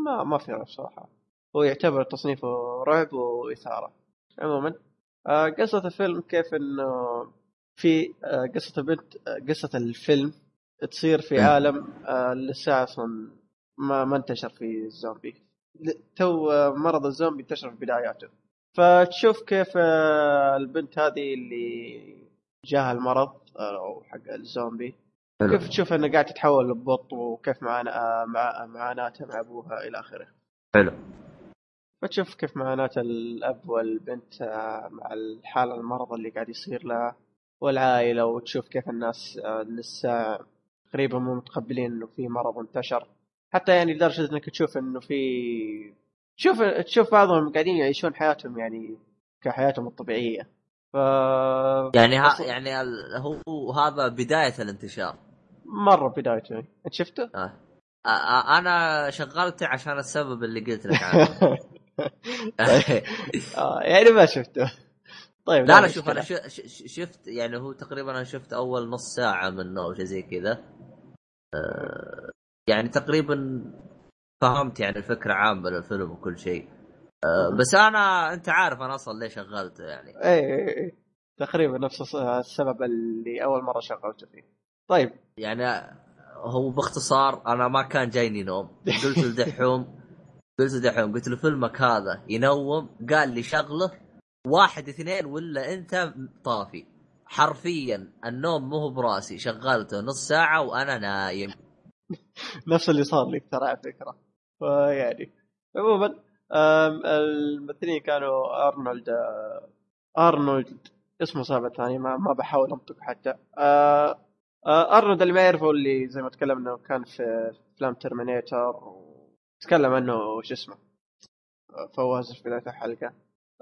ما ما في صراحة. هو يعتبر تصنيفه رعب وإثارة. عموما. آه قصة الفيلم كيف إنه في آه قصة البنت آه قصة الفيلم تصير في. عالم لسه أصلا ما ما انتشر فيه الزومبي تو مرض الزومبي انتشر في بداياته فتشوف كيف البنت هذه اللي جاها المرض أو حق الزومبي. كيف تشوف إنها قاعدة تتحول لبط وكيف معانا مع معاناتها مع أبوها إلى آخره حلو فتشوف كيف معاناة الأب والبنت آه، مع الحالة المرض اللي قاعد يصير لها والعائلة وتشوف كيف الناس لسه تقريبا مو متقبلين إنه في مرض انتشر. حتى يعني لدرجة إنك تشوف إنه في تشوف تشوف بعضهم قاعدين يعيشون حياتهم يعني كحياتهم الطبيعية. ف يعني ها يعني ال- هو هذا بداية الانتشار. مرة بدايته أنت شفته؟ آه، أنا شغلته عشان السبب اللي قلت لك عنه. آه يعني ما شفته. طيب لا مشكلة. شوف أنا شفت يعني هو تقريبا أنا شفت أول نص ساعة منه أو شيء زي كذا. آه، يعني تقريبا فهمت يعني الفكرة عامة للفيلم وكل شيء. آه، بس أنا أنت عارف أنا أصلا ليه شغلته يعني. اي اي اي تقريبا نفس الس- السبب اللي أول مرة شغلته فيه. طيب. يعني هو باختصار أنا ما كان جايني نوم. قلت لدحوم. قلت لدحوم قلت له فيلمك هذا ينوم. قال لي شغلة. واحد اثنين ولا انت طافي. حرفيا النوم مو براسي. شغلته نص ساعة وأنا نايم. نفس اللي صار لي ترى على فكرة. فيعني عموما الممثلين كانوا أرنولد أرنولد اسمه صعب الثاني ما, ما بحاول أنطق حتى. آه، آه، أرنولد اللي ما يعرفه اللي زي ما تكلمنا كان في افلام Terminator وتكلم عنه شو اسمه. آه، فواز في بدايه الحلقة.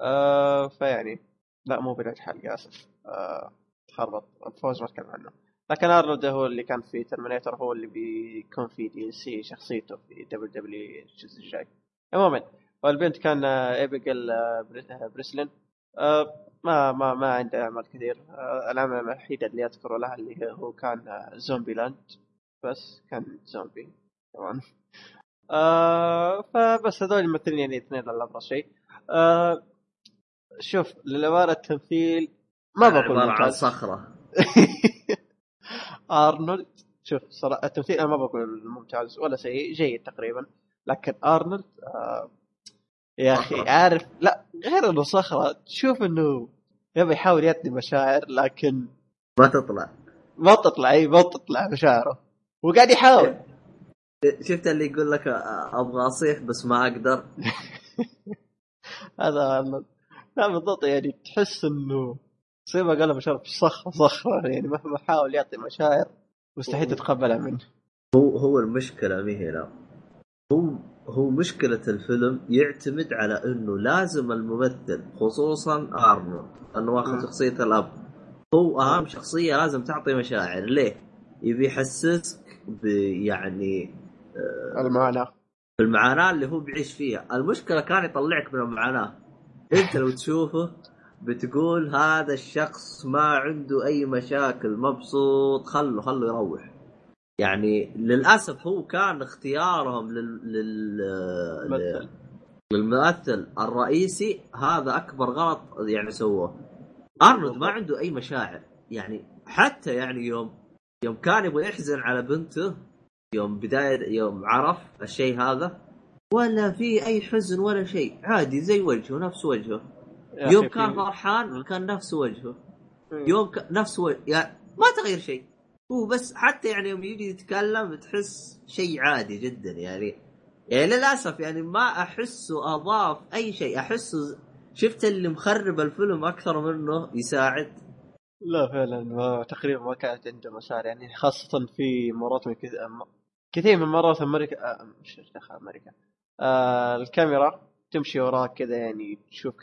آه، فيعني لا مو بدايه الحلقة آسف. آه، تخربط. فواز ما تكلم عنه. لكن أرنولد هو اللي كان في Terminator هو اللي بيكون في DC شخصيته في WW الجزء الجاي. عموما والبنت كان آه، ايبيجل آه، بري- آه، بريسلين. آه، ما ما ما عنده أعمال كثير. آه، العمل الوحيد اللي أذكره لها اللي هو كان آه، Zombieland بس كان زومبي طبعا. آه فبس هذول الممثلين يعني اثنين لا ابرز شيء. آه شوف للأمانة التمثيل ما بقول عبارة عن صخرة. أرنولد شوف صراحة التمثيل أنا ما بقول ممتاز ولا سيء جيد تقريبا. لكن أرنولد آه يا أخي. عارف لا غير إنه صخرة تشوف إنه يبي يحاول يعطي مشاعر لكن ما تطلع. ما تطلع إي ما تطلع مشاعره. وقاعد يحاول. شفت اللي يقول لك آه، أبغى أصيح بس ما أقدر؟ هذا لا بالضبط يعني تحس إنه زي ما قال مشاعر صخره صخرة يعني مهما حاول يعطي مشاعر مستحيل تتقبلها منه. هو هو المشكلة مي هنا هو هو مشكلة الفيلم يعتمد على إنه لازم الممثل خصوصا أرنولد إنه. واخذ شخصية الأب. هو أهم شخصية لازم تعطي مشاعر. ليه؟ يبي يحسسك ب يعني المعاناة اللي هو بيعيش فيها، المشكلة كان يطلعك من المعاناة. انت لو تشوفه بتقول هذا الشخص ما عنده أي مشاكل مبسوط خله خله يروح. يعني للأسف هو كان اختيارهم لل, لل... مثل للممثل الرئيسي هذا أكبر غلط يعني سووه. أرنولد ما عنده أي مشاعر يعني حتى يعني يوم يوم كان يبغى يحزن على بنته يوم بداية يوم عرف الشيء هذا ولا في أي حزن ولا شيء عادي زي وجهه نفس وجهه. يوم كان فرحان كان نفس وجهه. يوم ك... نفس وجه يعني ما تغير شيء. هو بس حتى يعني يوم يجي يتكلم تحس شيء عادي جدا يعني. يعني للأسف يعني ما احسه أضاف أي شيء. احسه شفت اللي مخرب الفيلم أكثر منه يساعد. لا فعلا ما تقريبا ما كانت عنده مسار يعني خاصة في مرات من كذا م- كثير من مرات أمريكا آه مش أمريكا آه الكاميرا تمشي وراك كذا يعني تشوف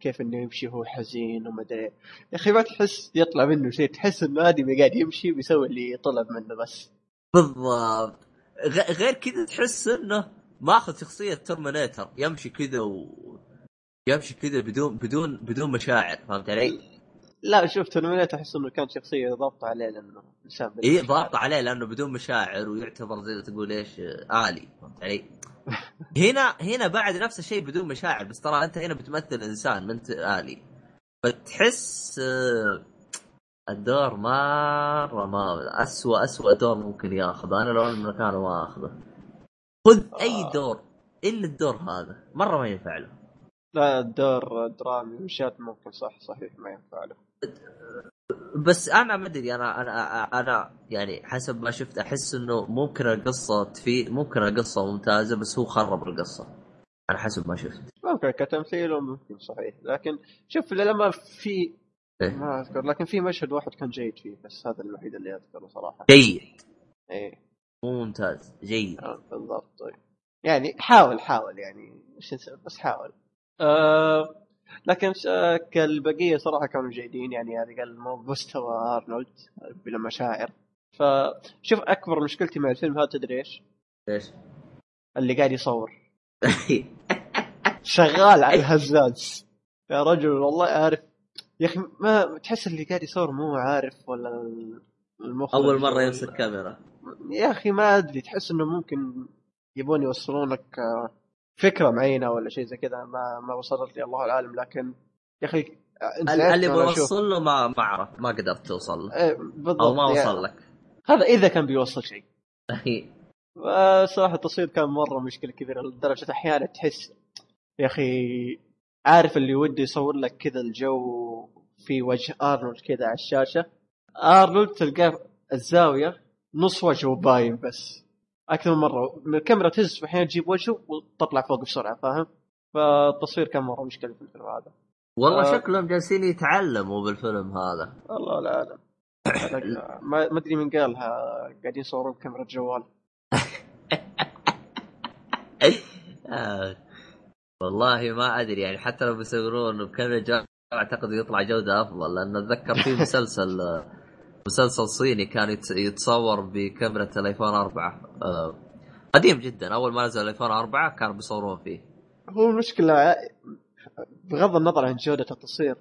كيف إنه يمشي هو حزين وما أدري. يا أخي ما تحس يطلع منه شيء تحس إنه آدمي قاعد يمشي بيسوي اللي طلب منه بس بالضبط. غير كذا تحس إنه ماخذ شخصية Terminator يمشي كذا و يمشي كذا بدون بدون بدون مشاعر فهمت علي؟ لا شوف Terminator أحس إنه كان شخصية ضابطة عليه لأنه إنسان اي. ضاغط عليه لأنه بدون مشاعر ويعتبر زي ما تقول إيش آلي فهمت علي؟ هنا هنا بعد نفس الشيء بدون مشاعر بس ترى أنت هنا بتمثل إنسان ما أنت آلي. فتحس آه، الدور مرة ما اسوء اسوء دور ممكن ياخذه. أنا لو أنا مكانه ما أخذه. خذ أي دور إلا الدور هذا. مرة ما ينفع له. لا الدور درامي وشات ممكن صح صحيح ما ينفع له. بس أنا ما أدري أنا أنا أنا يعني حسب ما شفت أحس إنه ممكن القصة تفيد ممكن القصة ممتازة بس هو خرب القصة. أنا حسب ما شفت. ممكن كتمثيل ممكن صحيح. لكن شوف لما في إيه. ما أذكر لكن في مشهد واحد كان جيد فيه بس هذا الوحيد اللي أذكره صراحة. جيد. إيه. مو ممتاز. جيد. آه، بالضبط طيب. يعني حاول حاول يعني إيش بس حاول. آه لكن كالبقية صراحة كانوا جيدين يعني على الاقل مو بمستوى أرنولد بلا مشاعر. فشوف أكبر مشكلتي مع الفيلم هذا تدري إيش؟ إيش؟ اللي قاعد يصور. شغال على الهزاز. يا رجل والله عارف يا أخي ما تحس اللي قاعد يصور مو عارف ولا المخرج؟ أول مرة يمسك كاميرا. يا أخي ما أدري. تحس إنه ممكن يبون يوصلون لك آه، فكرة معينة ولا شيء زي كذا ما ما وصلت لي. الله أعلم. لكن يا أخي آه، اللي. بوصل له؟ ما ما أعرف. ما قدرت توصل له. إيه، بالضبط. أو ما يعني وصل لك. هذا إذا كان بيوصل شيء. صراحة التصوير كان مرة مشكلة كبيرة لدرجة أحيانا تحس يا أخي عارف اللي وده يصور لك كذا الجو في وجه أرنولد كذا على الشاشة. أرنولد تلقاه الزاوية نص وجهه باين بس. أكثر من مرة الكاميرا تهز أحيانا تجيب وجهه وتطلع فوق بسرعة فاهم؟ فالتصوير كان مرة مشكلة في الفيلم هذا والله آه. شكلهم جالسين يتعلموا بالفيلم هذا الله لا أعلم ما ما أدري من قالها قاعدين يصورون بكاميرا جوال آه. والله ما أدري يعني حتى لو بيصورون بكاميرا جوال أعتقد يطلع جودة أفضل لأن أتذكر في مسلسل مسلسل صيني كان يت- يتصور بكاميرا الايفون 4 آه، قديم جدا. أول ما نزل الايفون 4 كانوا بيصورون فيه. هو المشكلة بغض النظر عن جودة التصوير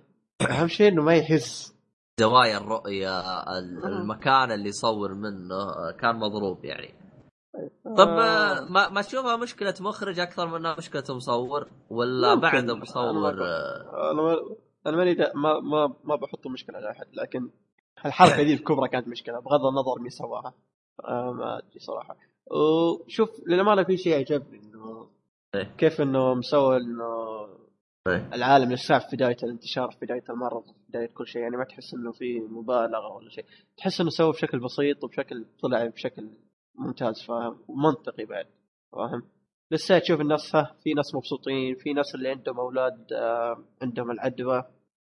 أهم شيء إنه ما يهز زوايا الرؤية ال- المكان اللي يصور منه آه، كان مضروب يعني. طب آه، ما ما تشوفها مشكلة مخرج أكثر منها مشكلة مصور؟ ولا. بعد مصور؟ آه، أنا ما أنا ماني ما ما ما بحط مشكلة على أحد لكن الحركة دي الكبرى كانت مشكلة بغض النظر مين سواها. ما أدري صراحة. وشوف للامانه في شيء عجبني إنه إيه. كيف إنه مسوي إنه إيه. العالم لسه في بداية الانتشار في بداية المرض في بداية كل شيء. يعني ما تحس إنه في مبالغة ولا شيء. تحس إنه سوى بشكل بسيط وبشكل طلع بشكل ممتاز فاهم؟ ومنطقي بعد فاهم؟ لسه تشوف الناس ها في ناس مبسوطين في ناس اللي عندهم أولاد آه، عندهم العدوى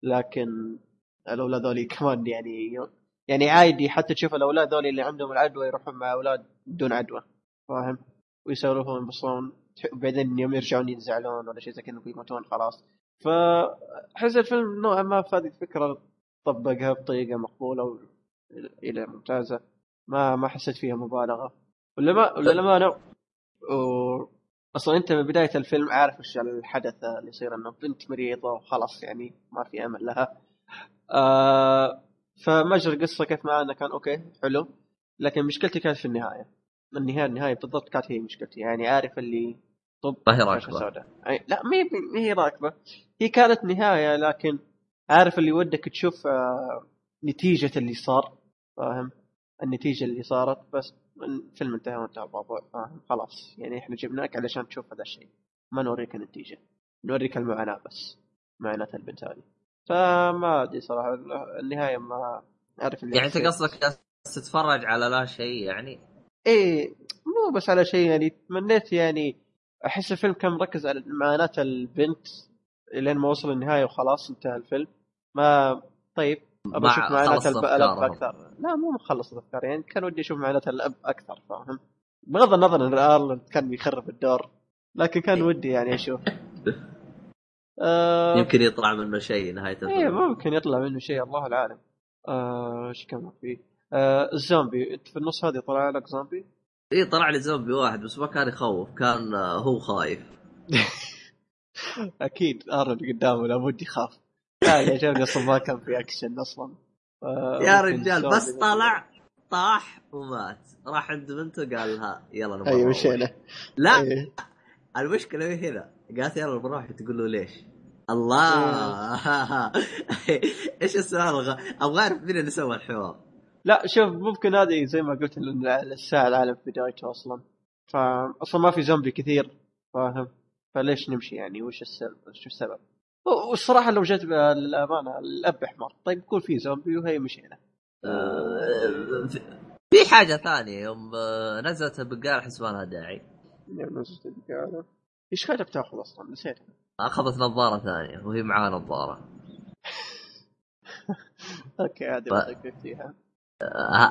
لكن الأولاد ذولي كمان يعني يعني عادي حتى تشوف الأولاد ذولي اللي عندهم العدوى يروحون مع أولاد بدون عدوى فاهم؟ ويسولفون وينبسطون بعدين يوم يرجعون ينزعلون ولا شيء زي كذا بيموتون خلاص. فأحس الفيلم نوعا ما في هذه الفكرة طبقها بطريقة مقبولة. إلى ممتازة. ما ما حسيت فيها مبالغة. ولا ما ولا لما أنا و... أصلا أنت من بداية الفيلم عارف إيش الحدث اللي يصير إنه بنت مريضة وخلاص يعني ما في أمل لها. آه فمجرى القصة كيف معنا كان أوكي حلو. لكن مشكلتي كانت في النهاية. النهاية النهاية بالضبط كانت هي مشكلتي. يعني عارف اللي طب ما هي راكبة. أي لا ما هي ما هي راكبة. هي كانت نهاية لكن عارف اللي ودك تشوف آه نتيجة اللي صار فاهم؟ النتيجة اللي صارت بس الفيلم انتهى وانتهى الموضوع فاهم؟ خلاص. يعني إحنا جبناك علشان تشوف هذا الشيء. ما نوريك النتيجة. نوريك المعاناة بس. معاناة البنت هذه. فما أدري صراحة النهاية ما أعرف اللي يعني أنت قصدك تتفرج على لا شيء يعني؟ إيه مو بس على شيء يعني تمنيت يعني أحس الفيلم كان مركز على معاناة البنت لين ما وصل النهاية وخلاص انتهى الفيلم. ما طيب أبى أشوف معاناة الاب أكثر. لا مو مخلص الأفكار يعني كان ودي أشوف معاناة الأب أكثر فاهم؟ بغض النظر إن ارل كان بيخرب الدور لكن كان ودي يعني أشوف. آه يمكن يطلع منه شيء نهايه الفيلم إيه ممكن يطلع منه شيء الله العالم. آه، إيش آه كمان فيه؟ آه الزومبي. إنت في النص هذه طلع لك زومبي؟ اي طلع لي زومبي واحد بس ما كان يخوف كان آه هو خايف. أكيد ارنولد قدامه لابد يخاف. لا يعجبني أصلا ما كان في أكشن أصلا. يا رجال بس طلع طاح ومات. راح عند بنته قال لها يلا نبغى اي مشينا. لا أيه. المشكلة هنا. قالت يلا بنروح تقول له ليش؟ الله. إيش السؤال؟ أبغى أعرف مين اللي سوى الحوار. لا شوف ممكن هذه زي ما قلت الساعة العالم في بدايته أصلا. فاصلا ما في زومبي كثير فاهم؟ فليش نمشي يعني؟ وش السبب؟ وش السبب؟ والصراحة لو جت للأمانة الأب حمار طيب يكون في زومبي وهي مشينا. آه، في حاجة ثانية يوم آه، نزلت البقالة لها داعي. يوم نزلت البقالة. إيش خلتك تأخذ أصلا؟ نسيت. أخذت نظارة ثانية وهي معاه نظارة. أوكي هذه ف... فيها.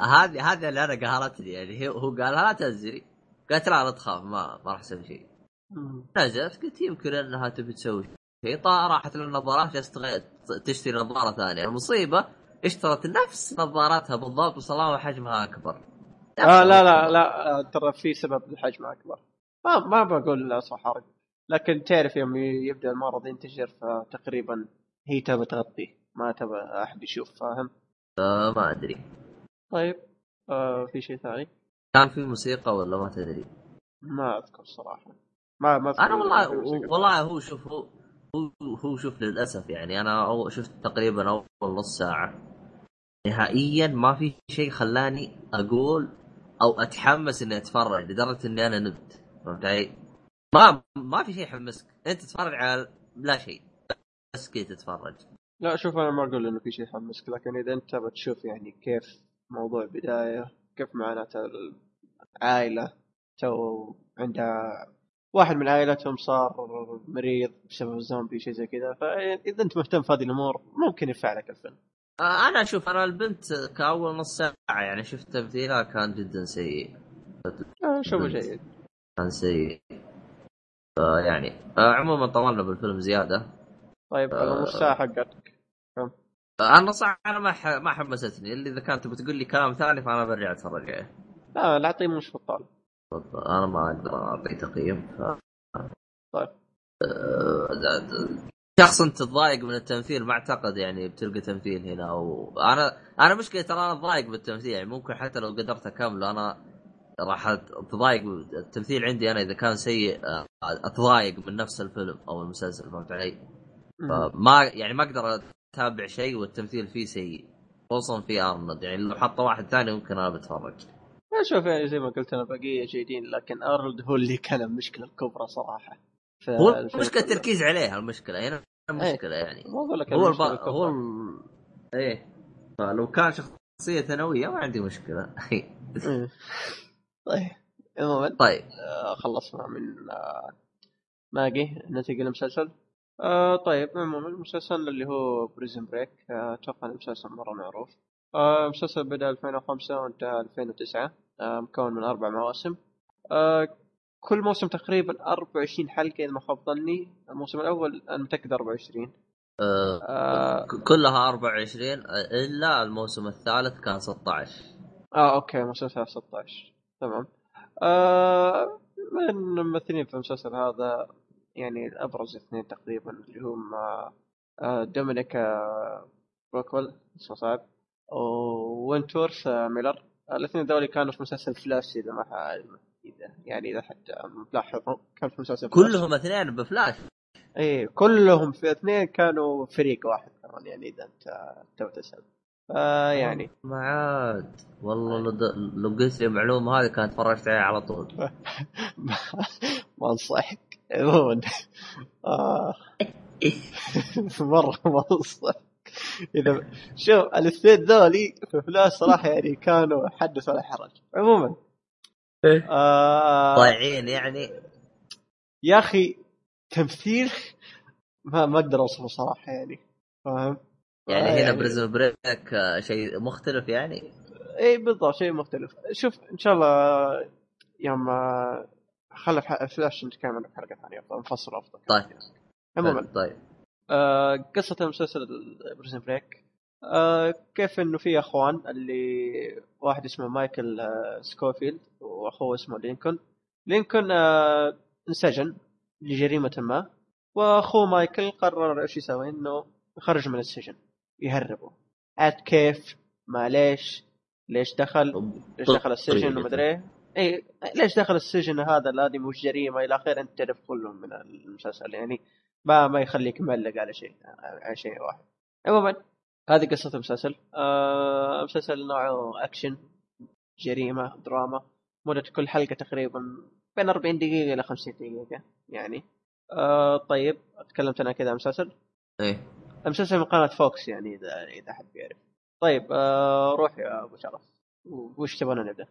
هذه هذه اللي أنا قهرتني يعني هو قال لا تنزلي. قالت لا لا تخاف ما ما راح أسوي شيء. نزلت قلت يمكن أنها تبي تسوي شيء. راحت للنظارات تشتري نظارة ثانية. المصيبة اشترت نفس نظاراتها بالضبط وصراحه حجمها أكبر. آه لا لا لا ترى في سبب لحجمها أكبر. ما ما بقول صح حرق لكن تعرف يوم يبدأ المرض ينتشر فتقريبا هي تبى تغطيه ما تبى أحد يشوف فاهم؟ آه ما أدري طيب آه في شيء ثاني؟ كان في موسيقى ولا ما تدري؟ ما أذكر صراحة ما ما أنا والله والله هو شوف هو هو هو شوف للأسف يعني أنا شفت تقريبا أول نص ساعة نهائيا ما في شيء خلاني أقول أو أتحمس إني أتفرج لدرجة إني أنا نمت فهمت علي؟ ما ما في شيء يحمسك انت تتفرج على لا شيء. بس كذا تتفرج. لا شوف أنا ما أقول إنه في شيء يحمسك لكن إذا أنت بتشوف يعني كيف موضوع بدايه كيف معاناة العائلة تو عندها واحد من عائلتهم صار مريض بسبب الزومبي شيء زي كذا. فإذا أنت مهتم في هذه الأمور ممكن ينفع لك الفيلم آه، أنا أشوف أنا البنت كأول نص ساعة يعني شفت تمثيلها كان جدا سيء. آه شوفه جيد. كان سيء. آه يعني آه عموما طولنا بالفيلم زيادة. طيب آه نص ساعة حقتك؟ أنا صح أنا ما ما حمستني. اللي إذا كانت بتقول لي كلام ثاني فأنا برجع أتفرج عليه. لا لا اعطيه مش بطال. أنا ما أقدر أعطي تقييم ف طيب. آه، شخص انت تضايق من التمثيل ما أعتقد يعني بتلقى تمثيل هنا أو أنا أنا مشكلة ترى أنا ضايق بالتمثيل يعني ممكن حتى لو قدرت أكمله أنا راح أتضايق التمثيل عندي أنا إذا كان سيء آه، أتضايق من نفس الفيلم أو المسلسل فهمت علي؟ فما يعني ما أقدر أتابع شيء والتمثيل فيه سيء. خصوصا في أرنولد يعني لو حطه واحد ثاني ممكن أنا بتفرج. شوف يعني زي ما قلت أنا بقية جيدين لكن أرنولد هو اللي كان المشكلة الكبرى صراحة. هو مشكلة التركيز عليها المشكلة هنا المشكلة إيه. يعني. هو الب... هو ال... إيه. فلو كان شخصية ثانوية ما عندي مشكلة. إيه. طيب عموما طيب. آه خلصنا من آه ماجي ننتقل للمسلسل آه طيب عموما المسلسل اللي هو Prison Break أتوقع آه المسلسل مرة معروف. آه المسلسل بدأ 2005 وانتهى 2009 آه مكون من أربع مواسم. آه كل موسم تقريبا 24 حلقة إذا ما خاب ظني. الموسم الأول أنا متاكد 24 آه آه كلها 24 إلا الموسم الثالث كان 16 آه أوكي الموسم الثالث 16 تمام. آه من الممثلين في المسلسل هذا يعني أبرز اثنين تقريبا اللي هم آه دومينيك آه بروكول اسمه صعب وينتورث آه ميلر. الاثنين ذولي كانوا في مسلسل فلاش إذا ما إذا يعني إذا حتى ملاحظ كان في مسلسل كلهم اثنين بفلاش. إيه كلهم في اثنين كانوا فريق واحد كمان يعني إذا أنت تو تسال فيعني ما عاد. والله لو, قلت لي المعلومه هذه كانت فرجت عليها على طول. ما أنصحك. عموما آه. مرة ما أنصحك. إذا شوف الاثنين ذولي في فلاش صراحة يعني كانوا حدث ولا حرج. عموما. آه. ضايعين يعني. يا أخي تمثيل ما ما أقدر أوصفه صراحة يعني. فاهم؟ يعني هنا يعني... بريزن بريك شيء مختلف يعني؟ إي بالضبط شيء مختلف. شوف إن شاء الله يوم خلف فلاش نتكلم عنه بحلقه ثانية نفصل أفضل طيب. عموما طيب آه قصة المسلسل Prison Break. آه كيف إنه في أخوان اللي واحد اسمه مايكل آه سكوفيلد وأخوه اسمه لينكون لينكون آه انسجن لجريمة ما وأخوه مايكل قرر إيش يسوي إنه يخرج من السجن. يهربه عاد كيف ما ليش ليش دخل ليش دخل السجن وما أدري. إيه اي ليش دخل السجن هذا؟ الذي مش جريمة إلى آخره أنت تعرف كله من المسلسل. يعني ما ما يخليك ملق على شيء على شيء واحد. عموما هذه قصة المسلسل. آه مسلسل نوعه أكشن جريمة دراما. مدة كل حلقة تقريبا بين 40 دقيقة إلى 50 دقيقة يعني. آه طيب تكلمت أنا كذا عن المسلسل؟ إيه. المسلسل من قناة فوكس يعني إذا إذا حد بيعرف. طيب آه روح يا أبو شرف. وش تبغى نبدأ؟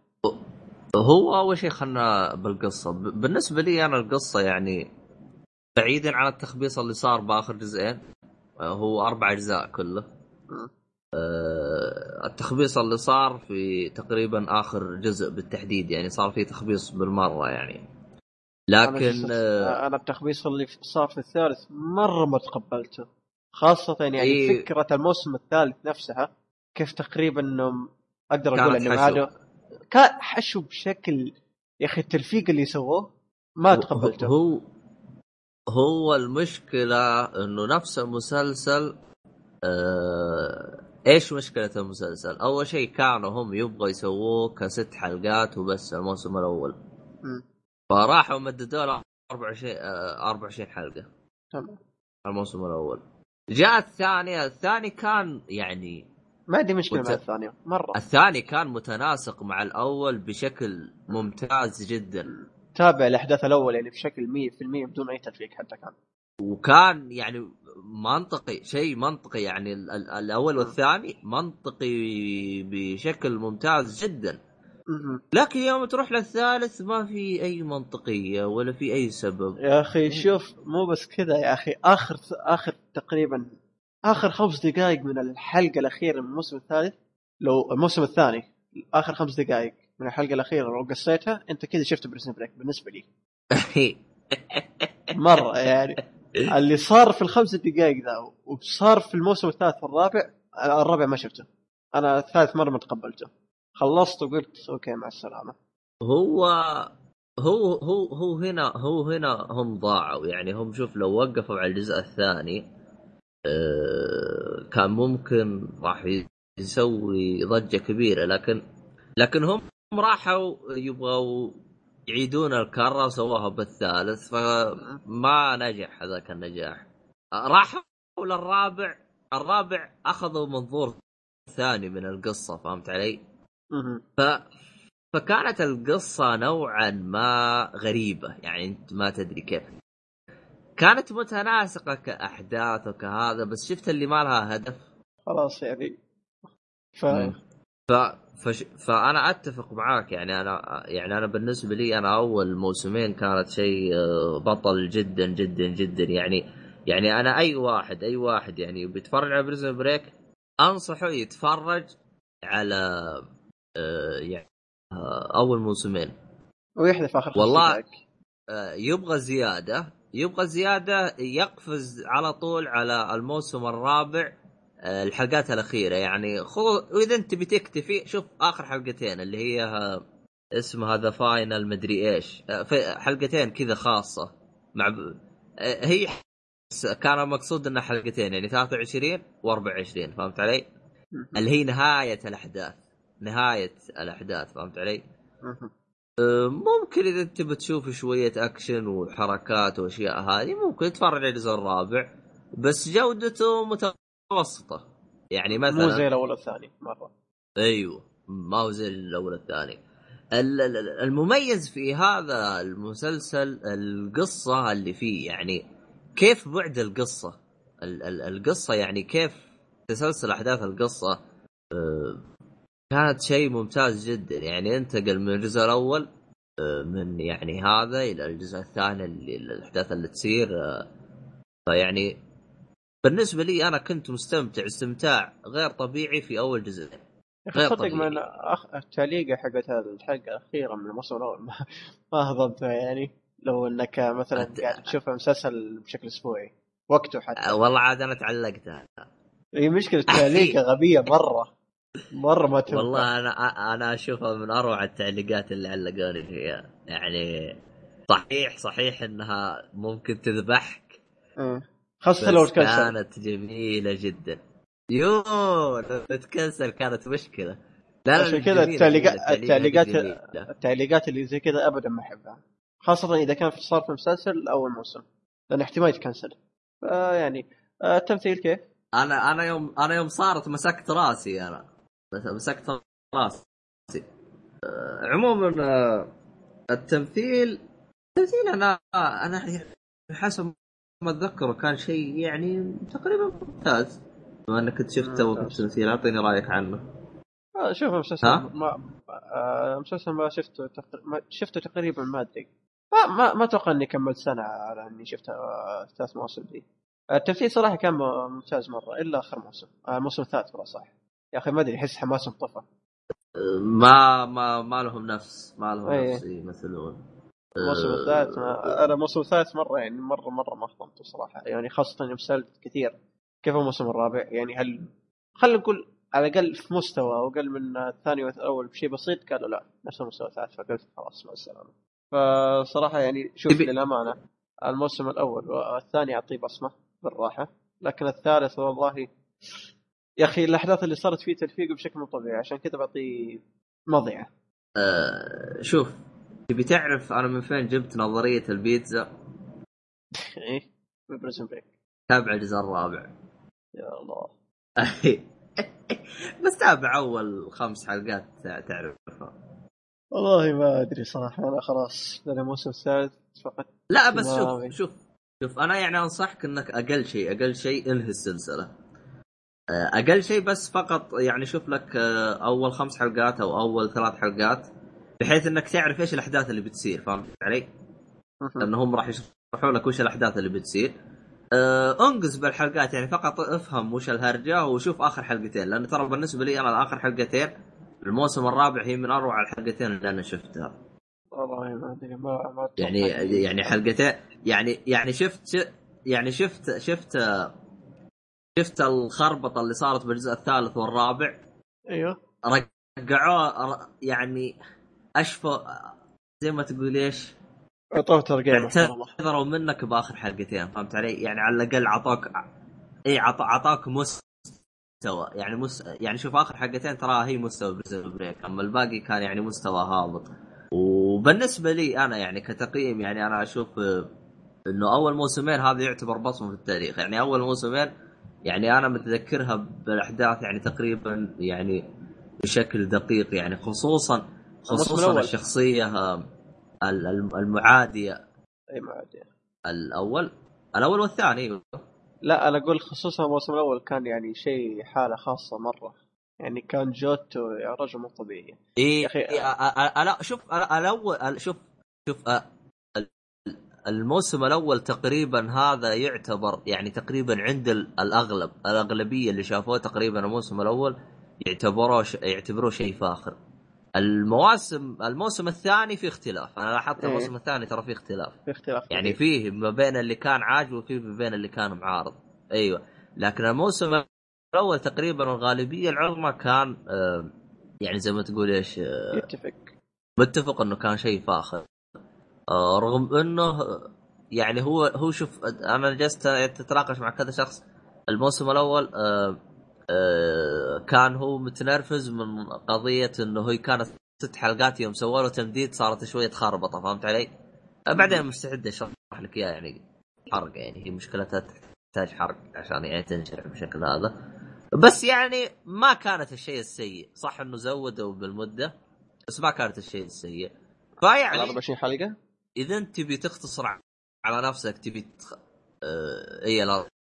هو أول شيء خلنا بالقصة. بالنسبة لي أنا القصة يعني بعيدا عن التخبيص اللي صار بآخر جزئين آه، هو أربع أجزاء كله. أه التخبيص اللي صار في تقريبا آخر جزء بالتحديد يعني صار في تخبيص بالمرة يعني. لكن أنا التخبيص اللي صار في الثالث مرة ما تقبلته. خاصة يعني إيه فكرة الموسم الثالث نفسها كيف تقريبا إنهم أقدر أقول إنهم عادوا كان حشو بشكل يا أخي التلفيق اللي سووه ما تقبلته هو هو المشكلة إنه نفس المسلسل آه إيش مشكلة المسلسل؟ أول شيء كانوا هم يبغوا يسووه كست حلقات وبس الموسم الأول. م. فراحوا مددوا له 24 آه 24 حلقة. تمام. الموسم الأول. جاء الثاني، الثاني كان يعني ما عندي مشكلة مت... مع الثاني مرة. الثاني كان متناسق مع الأول بشكل ممتاز جدا. تابع الاحداث الأول يعني بشكل 100% بدون أي تلفيق حتى كان وكان يعني منطقي شيء منطقي يعني الأول والثاني منطقي بشكل ممتاز جدا لكن يوم تروح للثالث ما في أي منطقية ولا في أي سبب. يا أخي شوف مو بس كذا يا أخي. آخر آخر تقريبا آخر خمس دقائق من الحلقة الأخيرة من الموسم الثالث لو الموسم الثاني آخر خمس دقائق من الحلقة الأخيرة لو قصيتها أنت كذا شفت Prison Break بالنسبة لي. مرة يعني. اللي صار في الخمس دقائق ذا وصار في الموسم الثالث والرابع الرابع ما شفته. أنا الثالث مرة ما تقبلته. خلصت وقلت أوكي مع السلامة. هو هو هو هو هنا هو هنا هم ضاعوا. يعني هم شوف لو وقفوا على الجزء الثاني آه، كان ممكن راح يسوي ضجة كبيرة. لكن لكن هم راحوا يبغوا يعيدون الكرة وسووها بالثالث فما نجح هذاك النجاح. راحوا للرابع الرابع أخذوا منظور ثاني من القصة فهمت علي؟ ف فكانت القصة نوعا ما غريبة يعني أنت ما تدري كيف. كانت متناسقة كأحداث وكهذا بس شفت اللي ما لها هدف. خلاص يعني. ف... ف... فش... فأنا أتفق معاك يعني أنا يعني أنا بالنسبة لي أنا أول موسمين كانت شيء آه، بطل جدا جدا جدا. يعني يعني أنا أي واحد أي واحد يعني بيتفرج على Prison Break أنصحه يتفرج على يعني آه، أول موسمين. ويحذف آخر والله يبغى زيادة يبغى زيادة يقفز على طول على الموسم الرابع آه، الحلقات الأخيرة. يعني خذ وإذا أنت بتكتفي شوف آخر حلقتين اللي هي اسمها The Final مدري إيش. آه، حلقتين كذا خاصة مع. آه، هي كان المقصود إنها حلقتين يعني 23 و24 فهمت علي؟ اللي هي نهاية الأحداث. نهاية الأحداث فهمت علي؟ ممكن إذا انت بتشوف شوية أكشن وحركات وأشياء هذه ممكن تتفرج على الجزء الرابع بس جودته مت... متوسطة. يعني مثلا مو زي الأول والثاني مرة. أيوه ما هو زي الأول والثاني. ال- ال- المميز في هذا المسلسل القصة اللي فيه يعني كيف بعد القصة؟ ال- ال- القصة يعني كيف تسلسل أحداث القصة؟ كانت شيء ممتاز جدا. يعني انتقل من الجزء الأول آه، من يعني هذا إلى الجزء الثاني اللي الأحداث اللي تصير آه، فيعني بالنسبة لي أنا كنت مستمتع استمتاع غير طبيعي في أول أخي غير صدق. من أخ... التعليقه حقت الحلقة الأخيرة من الموسم الأول ما, ما هضمتها يعني. لو إنك مثلا أنت- قاعد تشوف المسلسل بشكل أسبوعي وقته حتى. والله عاد أنا تعلقتها هي مشكلة التعليقه غبية مرة. مرة ما تنفع. والله أنا أنا أشوفها من أروع التعليقات اللي علقوني فيها. يعني صحيح صحيح إنها ممكن تذبحك إيه. خاصة لو تكنسل كانت جميلة جدا. يو لو تتكنسل كانت مشكلة. لا لا عشان كذا التعليقات التعليقات. التعليقات اللي زي كذا ابدا ما أحبها. خاصة إذا كان في- صار في مسلسل اول موسم لأن احتمال يتكنسل. يعني آه، التمثيل كيف؟ أنا أنا يوم أنا يوم صارت مسكت راسي أنا. مسكت راسي آه، عموما آه، التمثيل التمثيل أنا أنا حسب ما أتذكره كان شيء يعني تقريبا ممتاز. بما إنك كنت شفته ممتاز. التمثيل أعطيني رأيك عنه. آه، شوف المسلسل؟ ما آه، مسلسل ما شفته تقر... ما شفته تقريبا ما أدري. ما ما, ما أتوقع إني كملت سنة على إني شفت آه، ثلاث مواسم دي. آه، التمثيل صراحة كان ممتاز مرة إلا آخر موسم. آه، الموسم الثالث والله صح. يا أخي ما أدري احس حماسهم طفى. آه، ما ما ما لهم نفس ما لهم أيه. نفس يمثلون. الموسم آه، الثالث ما... أنا الموسم الثالث مرة يعني مرة مرة ما هضمته صراحة. يعني خاصة يوم سالت كثير. كيف الموسم الرابع؟ يعني هل خلينا نقول على الأقل في مستوى أو أقل من الثاني والأول بشيء بسيط قالوا لا نفس المستوى الثالث فقلت خلاص مع السلامة. فصراحة يعني شوف للأمانة الموسم الأول والثاني أعطيه بصمة بالراحة لكن الثالث والله يا أخي الاحداث اللي صارت فيه تلفيق بشكل مو طبيعي عشان كذا بعطيه مضيعة. آه، شوف تبي تعرف أنا من فين جبت نظرية البيتزا؟ إيه Prison Break. تابع الجزء الرابع. يا الله. بس تابع أول خمس حلقات تع- تعرفها. والله ما أدري صراحة أنا خلاص لأن الموسم الثالث فقط لا بس. شوف شوف شوف أنا يعني أنصحك إنك أقل شيء أقل شيء انهي السلسلة. أقل شيء بس فقط يعني شوف لك آه، أول خمس حلقات أو أول ثلاث حلقات بحيث إنك تعرف إيش الأحداث اللي بتصير فهمت علي؟ لأنهم راح يشرحوا لك وش الأحداث اللي بتصير. آه أنقز بالحلقات يعني فقط افهم وش الهرجة وشوف آخر حلقتين لأن ترى بالنسبة لي أنا اخر حلقتين الموسم الرابع هي من أروع الحلقتين اللي أنا شفتها. والله ما أدري ما يعني يعني حلقتين يعني يعني شفت يعني شفت شفت شفت الخربطة اللي صارت بالجزء الثالث والرابع؟ أيوه. رجعوه يعني أشفوا زي ما تقول إيش؟ اعطوه ترقيع اعتذروا منك بآخر حلقتين فهمت علي؟ يعني على الأقل عطوك إي عط- عطاك مستوى يعني مس... يعني شوف آخر حلقتين ترى هي مستوى Prison Break أما الباقي كان يعني مستوى هابط. وبالنسبة لي أنا يعني كتقييم يعني أنا أشوف إنه أول موسمين هذا يعتبر بصمة في التاريخ يعني أول موسمين يعني أنا متذكرها بالأحداث يعني تقريبا يعني بشكل دقيق يعني خصوصا خصوصا. الشخصية ال- الم- المعادية. أي ما ادري الأول؟ الأول والثاني. لا أنا أقول خصوصا الموسم الأول كان يعني شيء حالة خاصة مرة. يعني كان جوتو يا رجل مو طبيعي. اي يا أخي، إيه أنا شوف أنا- الأول أنا- شوف شوف الموسم الأول تقريبا هذا يعتبر يعني تقريبا عند ال- الاغلب الأغلبية اللي شافوه تقريبا الموسم الأول يعتبروه ش... يعتبروه شيء فاخر. المواسم الموسم الثاني في اختلاف. أنا لاحظت إيه. الموسم الثاني ترى في اختلاف. في اختلاف يعني. فيه ما بين اللي كان عاجبه وفيه ما بين اللي كان معارض. أيوه. لكن الموسم الأول تقريبا الغالبية العظمى كان آه، يعني زي ما تقول إيش آه، يتفق. متفق إنه كان شيء فاخر. رغم إنه آه، يعني هو هو شوف أنا جلست أتناقش مع كذا شخص. الموسم الأول آه، آه، كان هو متنرفز من قضية إنه هي كانت ست حلقات يوم سووا له تمديد صارت شوية خربطه فهمت علي؟ آه، بعدين مستعد أشرح لك إياها يعني حرق يعني هي مشكلتها تحتاج حرق عشان يعني تنشرح بالشكل هذا. بس يعني ما كانت الشيء السيء صح إنه زودوا بالمدة بس ما كانت الشيء السيء. فيعني 24 حلقة؟ إذا انت تبي تختصر على نفسك تبي تخ... آه هي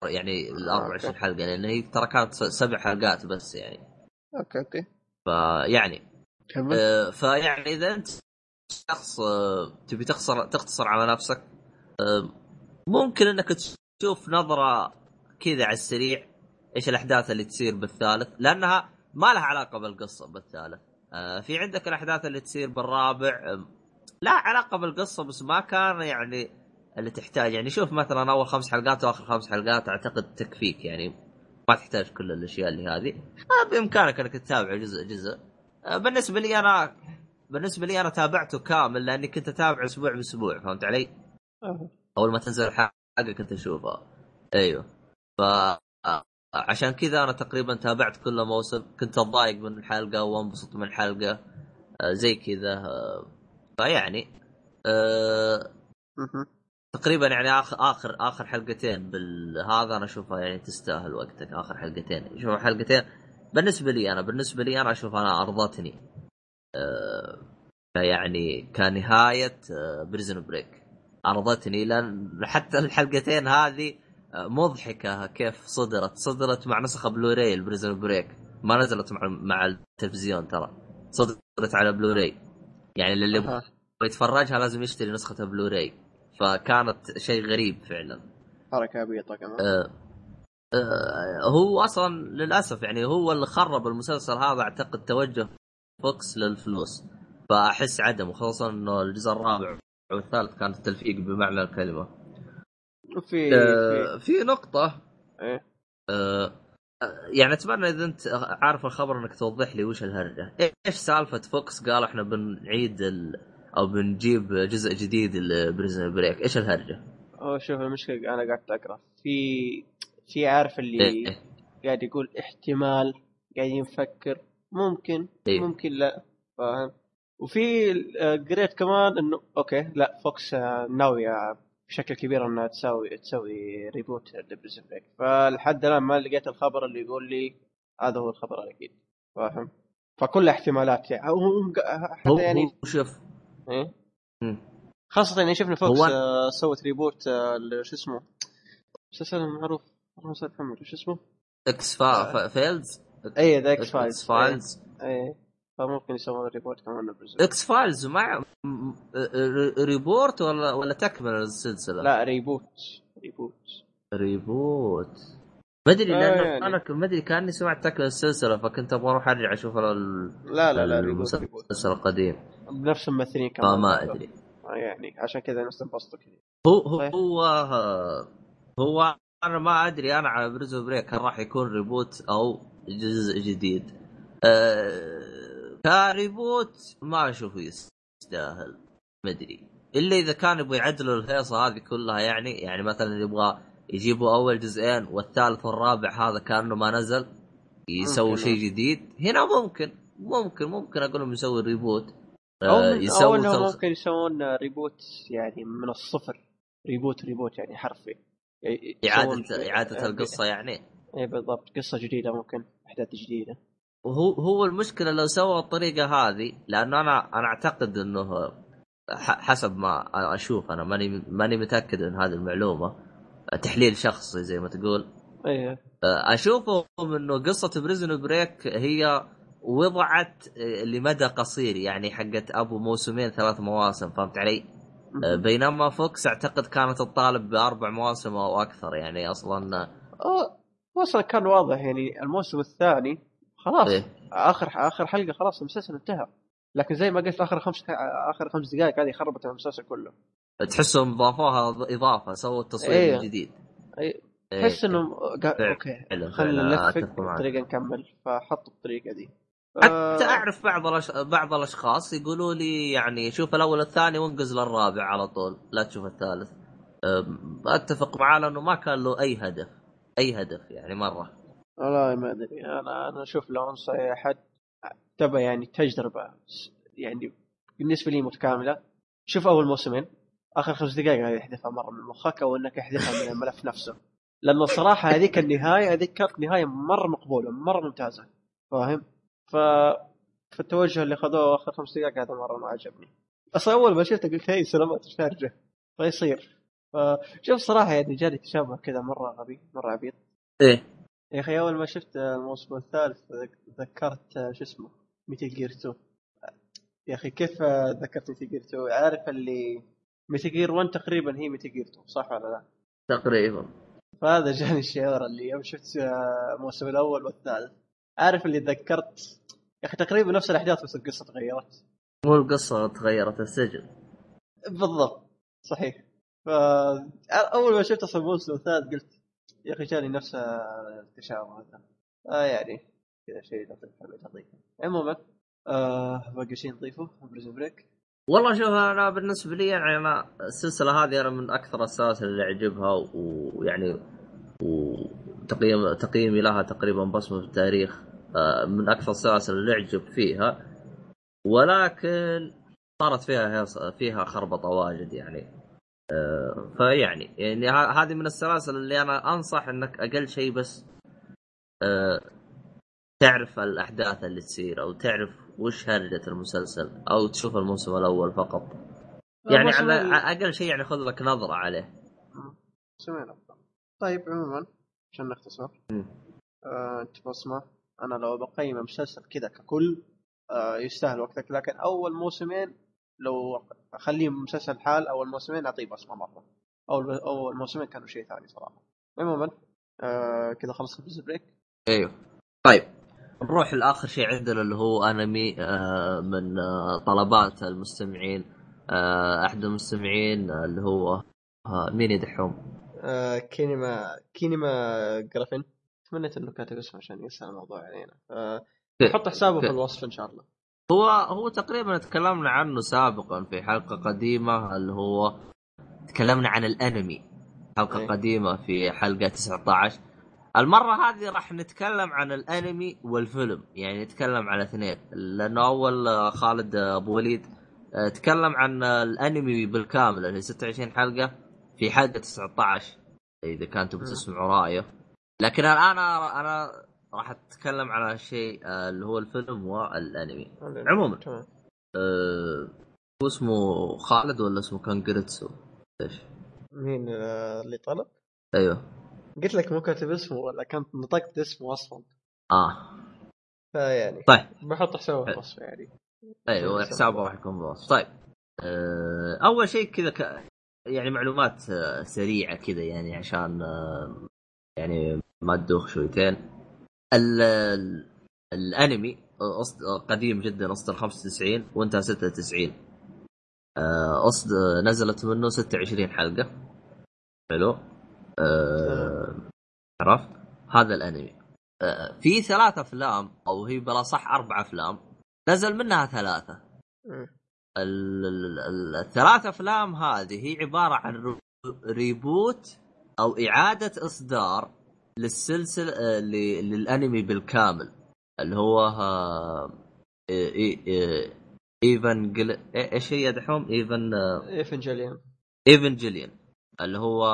يعني ال 24 حلقة لأن هي ترى كانت سبع حلقات بس يعني. أوكي أوكي. فيعني آه فيعني إذا أنت شخص آه تبي تخسر تختصر على نفسك آه ممكن إنك تشوف نظرة كذا على السريع إيش الأحداث اللي تصير بالثالث لأنها ما لها علاقة بالقصة بالثالث. آه في عندك الأحداث اللي تصير بالرابع آه لا علاقة بالقصة بس ما كان يعني اللي تحتاج. يعني شوف مثلا أول خمس حلقات وآخر خمس حلقات أعتقد تكفيك يعني ما تحتاج كل الأشياء اللي هذه. آه بإمكانك أنك تتابع جزء جزء. آه بالنسبة لي أنا بالنسبة لي أنا تابعته كامل لأني كنت أتابع أسبوع بأسبوع فهمت علي؟ أول ما تنزل حلقه كنت أشوفها. أيوه. ف عشان كذا أنا تقريبا تابعت كل موسم كنت أتضايق من الحلقة وأنبسط من الحلقة. زي كذا. فيعني تقريبا يعني اخر آخر آخر حلقتين بالهذا أنا اشوفها يعني تستاهل وقتك آخر حلقتين. شوف حلقتين بالنسبة لي أنا بالنسبة لي أنا أشوف أنا أرضتني. فيعني كنهاية Prison Break أرضتني لأن حتى الحلقتين هذه مضحكة كيف صدرت. صدرت مع نسخة Blu-ray ال Prison Break ما نزلت مع مع التلفزيون ترى. صدرت على بلوراي يعني اللي يبغى يتفرجها لازم يشتري نسخة بلوراي. فكانت شيء غريب فعلا. حركه عبيطه كمان آه آه هو أصلا للأسف يعني هو اللي خرب المسلسل هذا أعتقد توجه فوكس للفلوس. فأحس عدمه خصوصا إنه الجزء الرابع والثالث كان التلفيق بمعنى الكلمة. وفي آه في نقطة. إيه. آه يعني أتمنى إذا أنت عارف الخبر إنك توضح لي وش الهرجة. إيش سالفة فوكس؟ قال إحنا بنعيد ال... أو بنجيب جزء جديد ل Prison Break. إيش الهرجة؟ هو شوف المشكلة أنا قعدت أقرأ. في في عارف اللي إيه. قاعد يقول احتمال قاعدين نفكر ممكن إيه. ممكن لا. فاهم؟ وفي قريت كمان إنه أوكي لا فوكس ناوية بشكل كبير إنها تسوي تسوي reboot ل Prison فلحد الآن ما لقيت الخبر اللي يقول لي هذا هو الخبر الأكيد. فاهم؟ فكل احتمالات يعني. هو يعني شوف. إيه؟ مم. خاصة يعني شفنا فوكس هو- آه سوت reboot آه شو اسمه؟ مسلسل معروف محمد شو اسمه؟ X فا... فا... Files اي The X-Files X-Files اي فممكن يسوون reboot كمان ل Prison X-Files مع reboot ولا ولا تكمل السلسلة؟ لا reboot. reboot. reboot. ما أدري آه، لأنه يعني. أنا ما أدري كأني سمعت تكمل السلسلة فكنت أبغى أروح أرجع أشوف ال- لا لا لا المسلسل القديم. بنفس الممثلين كمان. فما أدري. آه، يعني عشان كذا الناس انبسطوا كذا هو هو صحيح. هو هو أنا ما أدري أنا على Prison Break هل راح يكون reboot أو جزء جديد. أه ك reboot ما أشوفه يستاهل ما أدري. إلا إذا كان يبغى يعدلوا الهيصة هذه كلها يعني يعني مثلا يبغى يجيبوا أول جزئين والثالث والرابع هذا كأنه ما نزل يسوي. شيء جديد. هنا ممكن ممكن ممكن أقول لهم يسوي reboot آه، يسوي تلخ- ممكن يسوون reboot يعني من الصفر. reboot reboot يعني حرفي. ي- اعاده إعادة القصة يعني. اي بالضبط. قصة جديدة ممكن أحداث جديدة. وهو هو المشكلة لو سووا الطريقة هذه لأنه أنا أنا أعتقد إنه حسب ما أشوف أنا ماني ماني متأكد من هذه المعلومة. تحليل شخصي زي ما تقول. إيه. أشوفهم إنه قصة Prison Break هي وضعت لمدى قصير يعني حقت أبو موسمين ثلاث مواسم فهمت علي؟ بينما فوكس أعتقد كانت تطالب بأربع مواسم أو أكثر يعني أصلا أصلا كان واضح يعني الموسم الثاني خلاص. إيه. اخر آخر حلقة خلاص المسلسل انتهى. لكن زي ما قلت آخر خمس آخر خمس دقائق هذه خربت المسلسل كله. تحسهم ضافوها إضافة سووا التصوير إيه. من جديد إيه. إيه. تحس انهم قا- فعلا- أوكي. خلينا فعلا نلفق. بطريقه نكمل. فحطوا الطريقة دي. حتى أعرف بعض الأش... بعض الأشخاص يقولوا لي يعني شوف الأول الثاني وانقز للرابع على طول لا تشوف الثالث. أتفق معاه لأنه ما كان له أي هدف أي هدف يعني مرة. والله ما أدري. أنا أنا أشوف لو انصح احد تبى يعني تجربة يعني بالنسبة لي متكاملة. شوف أول موسمين. آخر خمس دقائق هذه احذفها مرة من مخك أو إنك احذفها من الملف نفسه. لأنه الصراحه هذيك النهاية هذيك كانت نهايه مرة مقبولة مرة ممتازة. فاهم؟ ف فالتوجه اللي خذوه آخر خمس دقائق هذا مرة ما عجبني. أصلا أول ما شفته قلت هي سلامات إيش خارجه فيصير. فشوف صراحة يعني جاني تشابه كذا مرة غبي مرة عبيط. إيه. يا أخي أول ما شفت الموسم الثالث ذكرت شو اسمه؟ Metal Gear 2 يا أخي كيف ذكرت Metal Gear 2 عارف اللي Metal Gear 1 تقريبا هي Metal Gear 2 صح ولا لا؟ تقريبا. فهذا جاني الشعور اللي يوم شفت الموسم الأول والثالث. عارف اللي تذكرت يا أخي تقريبا نفس الأحداث بس القصة تغيرت. مو القصة تغيرت السجن. بالضبط صحيح. فاول ما شفت أصلا الموسم الثالث قلت يا أخي جاني نفس التشابه هذا. آه يعني كذا شيء لطيف حبيت اضيفه عموما آه باقي شيء نضيفه Prison Break. والله شوف أنا بالنسبة لي يعني أنا السلسلة هذه أنا من أكثر السلاسل اللي اعجبها ويعني وتقييم تقييمي لها تقريبا بصمة في التاريخ آه، من أكثر السلاسل اللي اعجب فيها. ولكن صارت فيها فيها خربطة واجد يعني. فيعني يعني هذه من السلاسل اللي أنا أنصح إنك أقل شيء بس آه، تعرف الأحداث اللي تصير أو تعرف وش هرجة المسلسل أو تشوف الموسم الأول فقط. يعني على أقل شيء يعني خذ لك نظرة عليه. سمعنا طيب عموما عشان نختصر آه، أنت بصمة أنا لو بقيم المسلسل كذا ككل آه، يستاهل وقتك لكن أول موسمين لو اخليه مسلسل حال أول موسمين أعطيه بصمة مرة. أول أول موسمين كانوا شيء ثاني صراحة. عموما آه كذا خلصنا في بريك أيوه. طيب. نروح لآخر شيء عندنا اللي هو أنمي آه من آه طلبات المستمعين. آه أحد المستمعين اللي هو آه مين يدحوم؟ آه كينيما كينيما جرافين. تمنيت إنه كاتب اسمه عشان يسأل الموضوع علينا. آه حط حسابه في الوصف إن شاء الله. هو هو تقريبا تكلمنا عنه سابقا في حلقة قديمة اللي هو تكلمنا عن الأنمي حلقة أيه. قديمة في حلقة 19 المرة هذه راح نتكلم عن الأنمي والفيلم يعني نتكلم عن اثنين. لأنه أول خالد أبو وليد آه، تكلم عن الأنمي بالكامل اللي 26 حلقة في حلقة 19 إذا كنتم بتسمعوا رأيه. لكن الآن أنا راح أتكلم على شيء آه، اللي هو الفيلم والأنمي. عموما أه هو اسمه خالد ولا اسمه كانجريتسو؟ إيش؟ مين آه، اللي طلب؟ أيوه. قلت لك مو كاتب اسمه ولا كنت نطقت اسمه أصلا. آه. فيعني طيب. بحط حسابه في الوصف يعني. أيوه حسابه راح يكون بالوصف طيب. أه أول شيء كذا ك... يعني معلومات سريعة كذا يعني عشان يعني ما تدوخ شويتين. ال الانمي قديم جدا اصدر 95 وانتهى 96 اصد نزلت منه 26 حلقة. حلو. أه عرفت؟ هذا الانمي. أه في ثلاث أفلام أو هي بلا صح أربع أفلام. نزل منها ثلاثة. الثلاث أفلام هذه هي عبارة عن reboot أو إعادة إصدار للسلسلة آه، للأنمي بالكامل اللي هو ايفن جل... إيش هي دحوم؟ ايفن ايفنجليون ايفنجليون اللي هو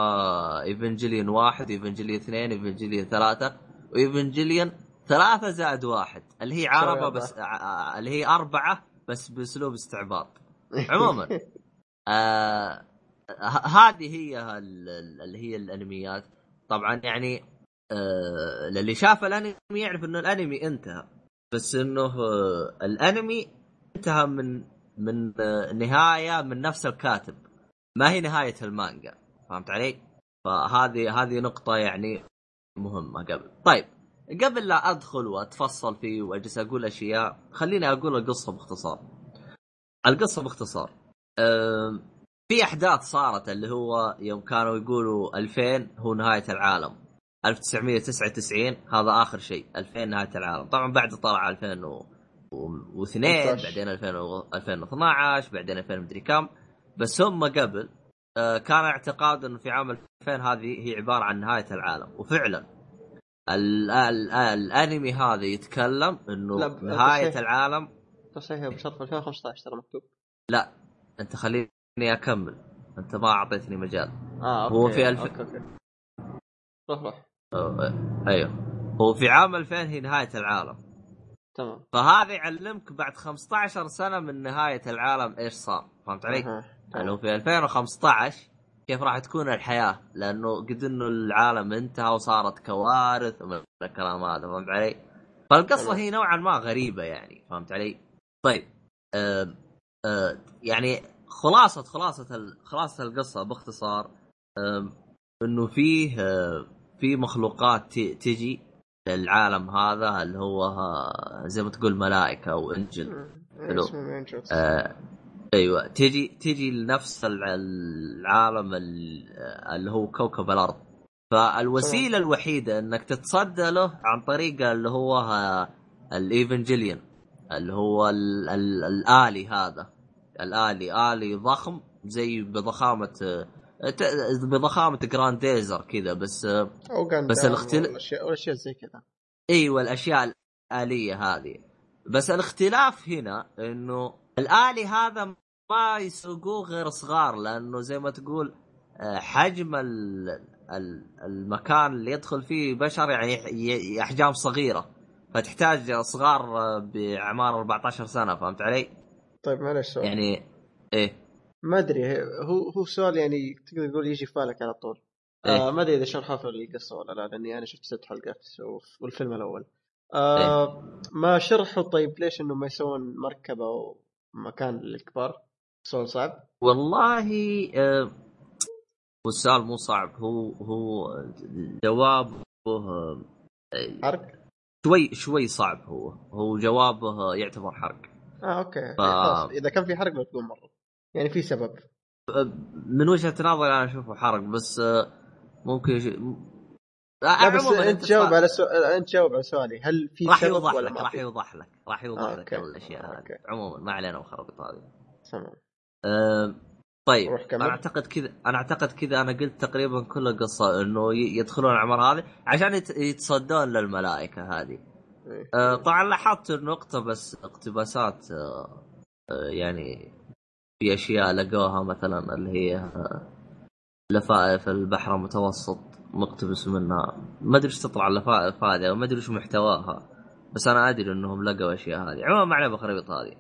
ايفنجليون واحد ايفنجليون اثنين ايفنجليون ثلاثة وايفنجليون ثلاثة زائد واحد اللي هي أربعة بس اللي هي أربعة بس بأسلوب استعباط. عموما آه هذه هي اللي هي الأنميات. طبعا يعني آه للي شاف الأنمي يعرف إنه الأنمي انتهى. بس إنه آه الأنمي انتهى من من آه نهاية من نفس الكاتب. ما هي نهاية المانجا. فهمت علي؟ فهذه هذه نقطة يعني مهمة قبل. طيب قبل لا أدخل وأتفصل فيه وأجلس أقول أشياء خليني أقول القصة باختصار. القصة باختصار. في أحداث صارت اللي هو يوم كانوا يقولوا 2000 هو نهاية العالم. 1999 هذا آخر شيء 2000 نهاية العالم. طبعا بعد طلع 2002 بعدين 2012 بعدين 2000 مدري كم. بس هم قبل آه، كان اعتقاد إنه في عام 2000 هذه هي عبارة عن نهاية العالم. وفعلا ال ال الأنمي هذا يتكلم إنه نهاية العالم. تصحيح بشرط 2015 ترى مكتوب. لا أنت خليني أكمل. أنت ما أعطيتني مجال. آه أوكي هو في الف... أوكي. أوكي. روح روح. أيوه هو في عام 2000 هي نهاية العالم تمام فهذا يعلمك بعد 15 سنة من نهاية العالم إيش صار فهمت علي؟ أها. انه في 2015 كيف راح تكون الحياة لأنه قد إنه العالم انتهى وصارت كوارث ومن الكلام هذا فهمت علي؟ فالقصة تمام. هي نوعا ما غريبة يعني فهمت علي؟ طيب يعني خلاصة خلاصة خلاصة القصة باختصار إنه فيه في مخلوقات تجي للعالم هذا اللي هو زي ما تقول ملائكة أو إنجل. حلو. آه أيوه. تجي تجي لنفس الع- العالم ال- اللي هو كوكب الأرض. فالوسيلة الوحيدة إنك تتصدى له عن طريق اللي هو الايفنجيليون اللي هو ال ال الآلي هذا. الآلي آلي ضخم زي بضخامة بضخامة جرانديزر كذا بس آه، بس الاختل- الاشياء والاشياء زي كذا. أيوه الاشياء الآلية هذه. بس الاختلاف هنا إنه الآلي هذا ما يسوقوه غير صغار لأنه زي ما تقول آه، حجم ال- ال- المكان اللي يدخل فيه بشر يعني أحجام صغيرة. فتحتاج صغار آه، باعمار 14 سنة فهمت علي؟ طيب معلش يعني إيه. ما أدري هو هو سؤال يعني تقدر تقول يجي في بالك على طول. إيه. آه ما أدري إذا شرحه في القصة ولا لا لأني أنا شفت ست حلقات والفيلم الأول. آه ما شرحوا طيب ليش إنه ما يسوون مركبة أو مكان للكبار؟ سؤال صعب. والله آه، والسؤال مو صعب. هو هو جوابه آه، حرق؟ شوي شوي صعب هو. هو جوابه يعتبر حرق. آه أوكي. ف- خلاص إذا كان في حرق تقول مرة. يعني في سبب من وجهة نظري أنا أشوفه حرق بس آه، ممكن يش... لا بس أنت جاوب على سؤال أنت جاوب على سؤالي هل في راح يوضح ولا لك راح؟ يوضح لك راح يوضح آه، لك. الأشياء. هذه عموما ما علينا من الخرابيط هذه تمام أه طيب. أنا أعتقد كذا أنا أعتقد كذا أنا قلت تقريبا كل القصة إنه يدخلون الاعمار هذه عشان يت- يتصدون للملائكة هذه إيه. أه طبعا لاحظت إنه اقتبس اقتباسات أه يعني في أشياء لقوها مثلا اللي هي أه لفائف البحر المتوسط مقتبس منها. ما أدري إيش تطلع اللفائف هذه وما أدري إيش محتواها بس أنا أدري إنهم لقوا الاشياء هذه. عموما ما عليه بالخريطه هذه.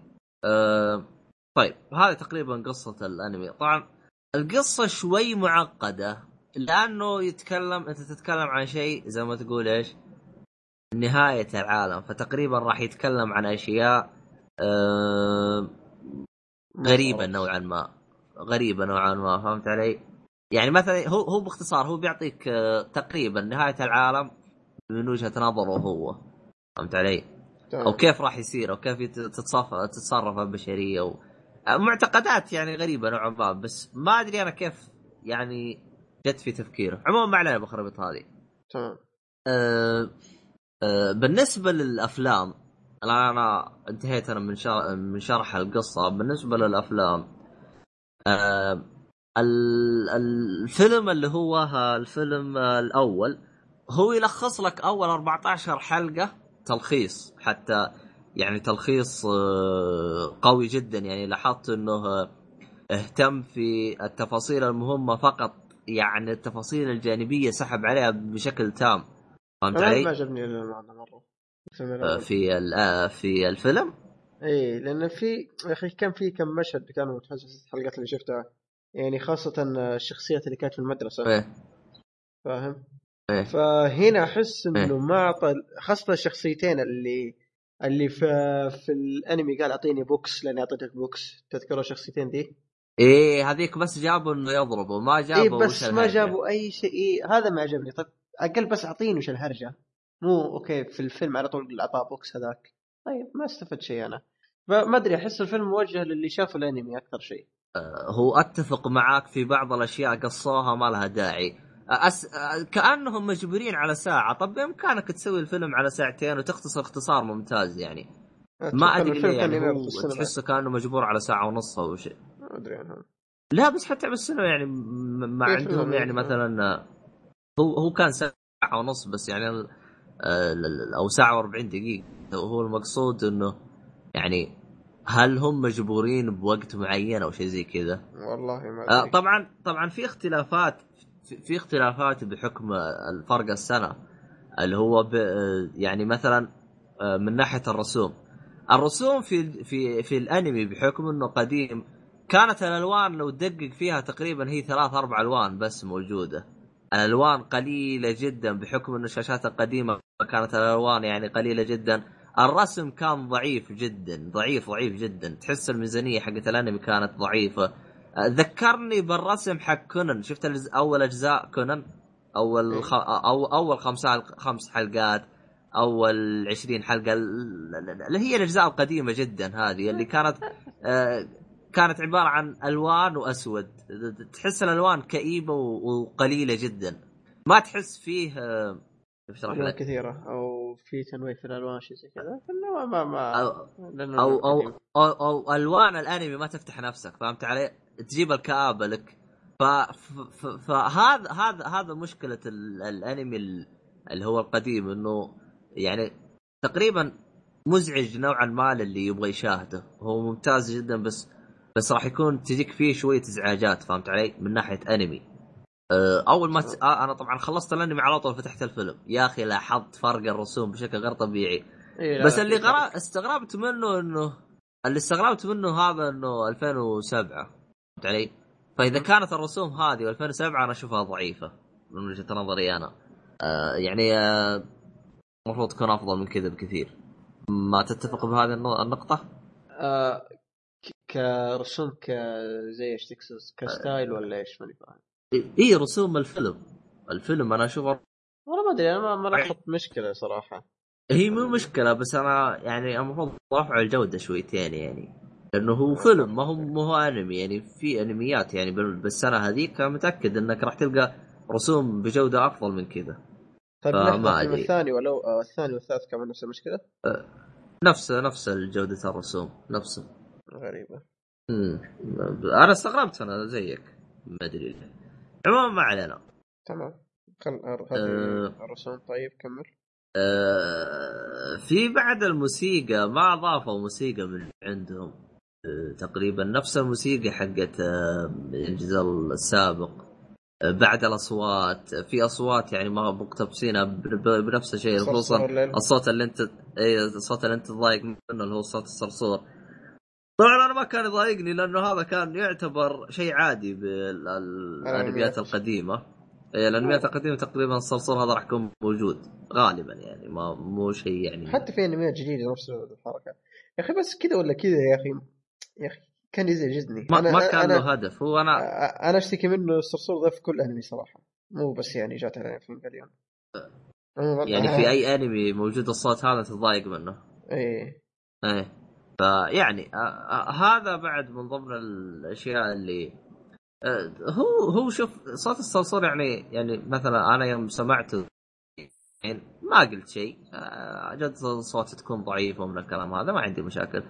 أه طيب هذه تقريبا قصة الأنمي. طبعا القصة شوي معقدة لأنه يتكلم أنت تتكلم عن شيء زي ما تقول إيش نهاية العالم. فتقريبا راح يتكلم عن أشياء أه غريبة. نوعا ما غريبة نوعا ما فهمت علي؟ يعني مثلا هو هو باختصار هو بيعطيك آه، تقريبا نهاية العالم من وجهة نظره هو فهمت علي؟ تمام. أو كيف راح يصير أو كيف تتصرف تتصرف البشرية و... معتقدات يعني غريبة نوعا ما بس ما أدري أنا كيف يعني جت في تفكيره عموما ما علينا بالخرابيط هذه تمام أه أه بالنسبة للأفلام الآن أنا انتهيت أنا من شرح من شرح القصة. بالنسبة للأفلام ال- الفيلم اللي هو الفيلم آه، الأول هو يلخص لك أول 14 حلقة تلخيص حتى يعني تلخيص آه، قوي جدا. يعني لاحظت إنه آه، اهتم في التفاصيل المهمة فقط يعني التفاصيل الجانبية سحب عليها بشكل تام. فهمت أنا ما علي؟ عجبني إلا آه،. في آه، في الفيلم إيه لأن في يا أخي كان في كم مشهد كأنه متحسس الحلقات اللي شفتها يعني خاصة الشخصيات اللي كانت في المدرسة إيه فاهم؟ إيه فهنا أحس إيه. انه ما اعطى خاصة الشخصيتين اللي اللي في في الأنمي قال أعطيني بوكس لأني أعطيتك بوكس تذكروا الشخصيتين دي؟ إيه هذيك بس جابوا إنه يضربوا ما جابوا إيه وش بس ما. جابوا أي شيء إيه هذا ما عجبني طيب أقل بس أعطيني وش الهرجة مو أوكي في الفيلم على طول اعطاه بوكس هذاك. طيب. ما استفدت شيء أنا. ما أدري أحس الفيلم موجه للي شافوا الأنمي أكثر شيء. هو أتفق معاك في بعض الأشياء قصوها ما لها داعي. أس... كأنهم مجبورين على ساعة. طب بإمكانك تسوي الفيلم على ساعتين وتختصر اختصار ممتاز يعني. ما أدري الفيلم ليه يعني. تحسه كأنه مجبور على ساعة ونص أو شيء. ما أدري عنها لا بس حتى بالسينما يعني ما عندهم لا؟ يعني. مثلا هو هو كان ساعة ونص بس يعني أو ساعة و40 دقيقة. هو المقصود إنه يعني هل هم مجبورين بوقت معين أو شيء زي كذا؟ والله ما آه طبعا طبعا في اختلافات في- اختلافات بحكم الفرق السنة. اللي هو ب يعني مثلا آه، من ناحية الرسوم. الرسوم في في في الأنمي بحكم إنه قديم. كانت الألوان لو تدقق فيها تقريبا هي ثلاث أربع ألوان بس موجودة. الألوان قليلة جدا بحكم إنه الشاشات القديمة كانت الألوان يعني قليلة جدا. الرسم كان ضعيف جدا ضعيف ضعيف جدا. تحس الميزانية حقت الأنمي كانت ضعيفة. ذكرني بالرسم حق كونان. شفت أول أجزاء كونان؟ أول خ... أو أول خمس خمس حلقات أول 20 حلقة ال- ال- اللي هي الأجزاء القديمة جدا هذه اللي كانت آه، كانت عبارة عن ألوان وأسود. تحس الألوان كئيبة وقليلة جدا. ما تحس فيه لك. كثيرة أو في تنويه في الألوان شيء زي كذا. فإنه ما ما أو, أو, أو. أو, أو ألوان الأنمي ما تفتح نفسك فهمت علي؟ تجيب الكآبة لك. فهذا هذا هذا مشكلة ال- الأنمي ال- اللي هو القديم إنه يعني تقريبا مزعج نوعا ما للي يبغى يشاهده. هو ممتاز جدا بس بس راح يكون تجيك فيه شوية إزعاجات فهمت علي؟ من ناحية أنمي. أول ما ت... آه، أنا طبعا خلصت الأنمي على طول فتحت الفيلم. يا أخي لاحظت فرق الرسوم بشكل غير طبيعي. إيه بس اللي. غرا... استغربت منه انه اللي استغربت منه هذا إنه 2007 فهمت علي؟ فإذا كانت الرسوم هذه و2007 أنا أشوفها ضعيفة من وجهة نظري أنا. آه يعني آه، المفروض تكون أفضل من كذا بكثير. ما تتفق بهذه النقطة؟ آه كرسوم ك زي إيش تقصد؟ كستايل ولا إيش؟ ماني فاهم. إي رسوم الفيلم. الفيلم أنا أشوفه والله ما أدري أنا ما- ما لاحظت مشكلة صراحة. هي مو مشكلة بس أنا يعني المفروض رفع الجودة شويتين يعني. لأنه هو فيلم ما هو ما هو أنمي يعني في أنميات يعني بال- بالسنه هذيك متأكد إنك راح تلقى رسوم بجودة أفضل من كذا. طيب ما الفيلم أدري. الثاني ولو الثاني والثالث كمان نفس المشكلة؟ نفس نفس جوده الرسوم نفسه غريبة. مم. أنا استغربت أنا زيك. ما أدري. ليه. عموما ما علينا. تمام. خل آه. الرسوم طيب كمل. آه، في بعد الموسيقى ما أضافوا موسيقى من عندهم. آه، تقريبا نفس الموسيقى حقت الجزء السابق. بعد الأصوات. في أصوات يعني ما مقتبسينها بنفس الشيء خصوصا. الصوت اللي انت اي الصوت اللي أنت تضايق منه اللي هو صوت الصرصور. طبعا أنا ما كان يضايقني لأنه هذا كان يعتبر شيء عادي بالانميات القديمة. إيه، الانميات القديمة تقريبا الصرصور هذا راح يكون موجود غالبا يعني ما مو شيء يعني. حتى في أنميات جديدة نفس الحركة. يا أخي بس كذا ولا كذا يا أخي؟ يا أخي كان يزعجني ما, أنا ما كان أنا له هدف هو أنا أنا أشتكي منه الصرصور ذا في كل أنمي صراحة. مو بس يعني جات علينا في مليون عموماً، يعني آه، في أي أنمي موجود الصوت هذا تتضايق منه؟ إيه. إيه. فيعني آه، آه، هذا بعد من ضمن الأشياء اللي آه، هو هو شوف صوت الصرصور يعني يعني مثلا أنا يوم سمعته يعني ما قلت شيء جودة الصوت تكون ضعيفة من الكلام هذا ما عندي مشاكل.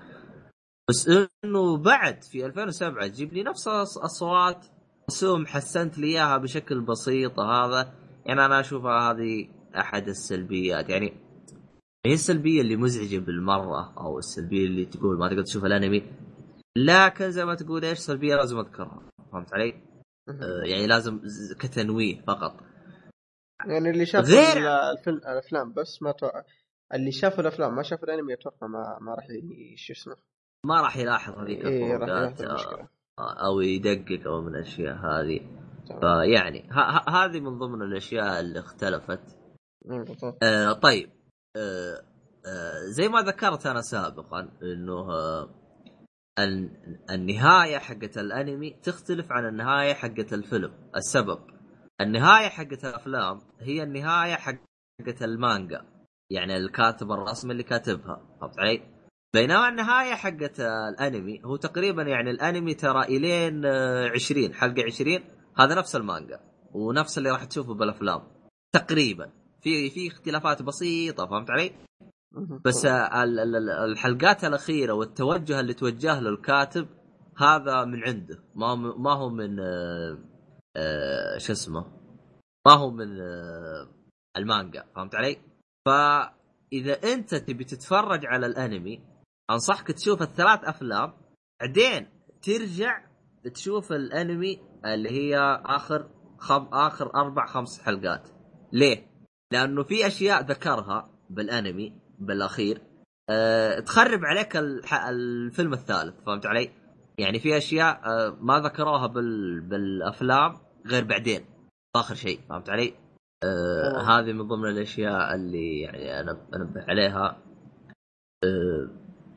بس إنه بعد في 2007 تجيب لي نفس الاصوات رسوم حسنت لي إياها بشكل بسيط هذا يعني أنا أشوفها هذه أحد السلبيات. يعني هي السلبية اللي مزعجة بالمرة أو السلبية اللي تقول ما تقدر تشوف الأنمي. لكن زي ما تقول إيش سلبية لازم أذكرها فهمت علي؟ آه، يعني لازم كتنويه فقط. يعني اللي شاف غير- الأفلام بس ما توقع اللي شاف الأفلام ما شاف الأنمي أتوقع ما ما راح شو اسمه؟ ما راح يلاحظ هذيك الفروقات يلاحظ آه، المشكلة أو يدقق أو من الأشياء هذه. فيعني هذه من ضمن الأشياء اللي اختلفت. بالضبط. آه طيب. آه آه زي ما ذكرت أنا سابقا إنه آه ال- النهاية حقت الأنمي تختلف عن النهاية حقت الفيلم السبب النهاية حقت الأفلام هي النهاية حقت المانجا يعني الكاتب الرسمي اللي كاتبها فهمت علي؟ بينما النهاية حقت الأنمي هو تقريبا يعني الأنمي ترى إلين آه، 20 حلقة 20 هذا نفس المانجا ونفس اللي راح تشوفه بالأفلام تقريبا في في اختلافات بسيطة فهمت علي؟ بس ال- ال- ال- الحلقات الأخيرة والتوجه اللي توجه له الكاتب هذا من عنده ما هو ما هو من آه، آه، شو اسمه ما هو من آه، المانجا فهمت علي؟ فإذا أنت تبي تتفرج على الأنمي أنصحك تشوف الثلاث أفلام بعدين ترجع تشوف الأنمي اللي هي آخر خم... آخر أربع خمس حلقات ليه؟ لأنه في أشياء ذكرها بالأنمي بالأخير أه تخرب عليك الح... الفيلم الثالث فهمت علي؟ يعني في أشياء أه ما ذكروها بال... بالأفلام غير بعدين آخر شيء فهمت علي؟ أه هذه من ضمن الأشياء اللي يعني أنا أنبه عليها أه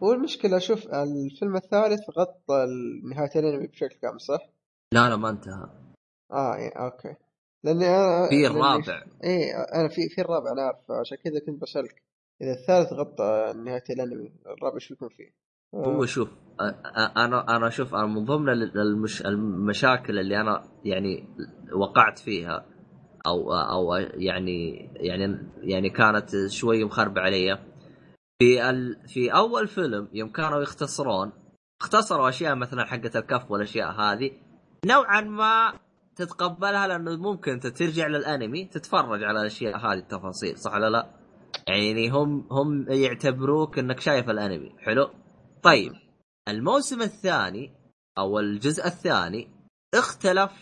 هو المشكلة شوف الفيلم الثالث غطى نهاية الأنمي بشكل كامل صح؟ لا لا ما انتهى آه إيه أوكي لأني أنا في الرابع. اي أنا في في الرابع أنا اعرف عشان كذا كنت بسألك. إذا الثالث غطى نهاية الأنمي الرابع شو بيكون فيه؟ هو شوف أنا أنا أشوف أنا من ضمن المش المشاكل اللي أنا يعني وقعت فيها أو أو يعني يعني يعني كانت شوي مخربه علي. في ال في أول فيلم يوم كانوا يختصرون اختصروا أشياء مثلا حقه الكف والأشياء هذه نوعا ما تتقبلها لأنه ممكن انت ترجع للأنمي تتفرج على الأشياء هذه التفاصيل صح ولا لا؟ يعني هم هم يعتبروك إنك شايف الأنمي حلو؟ طيب الموسم الثاني أو الجزء الثاني اختلف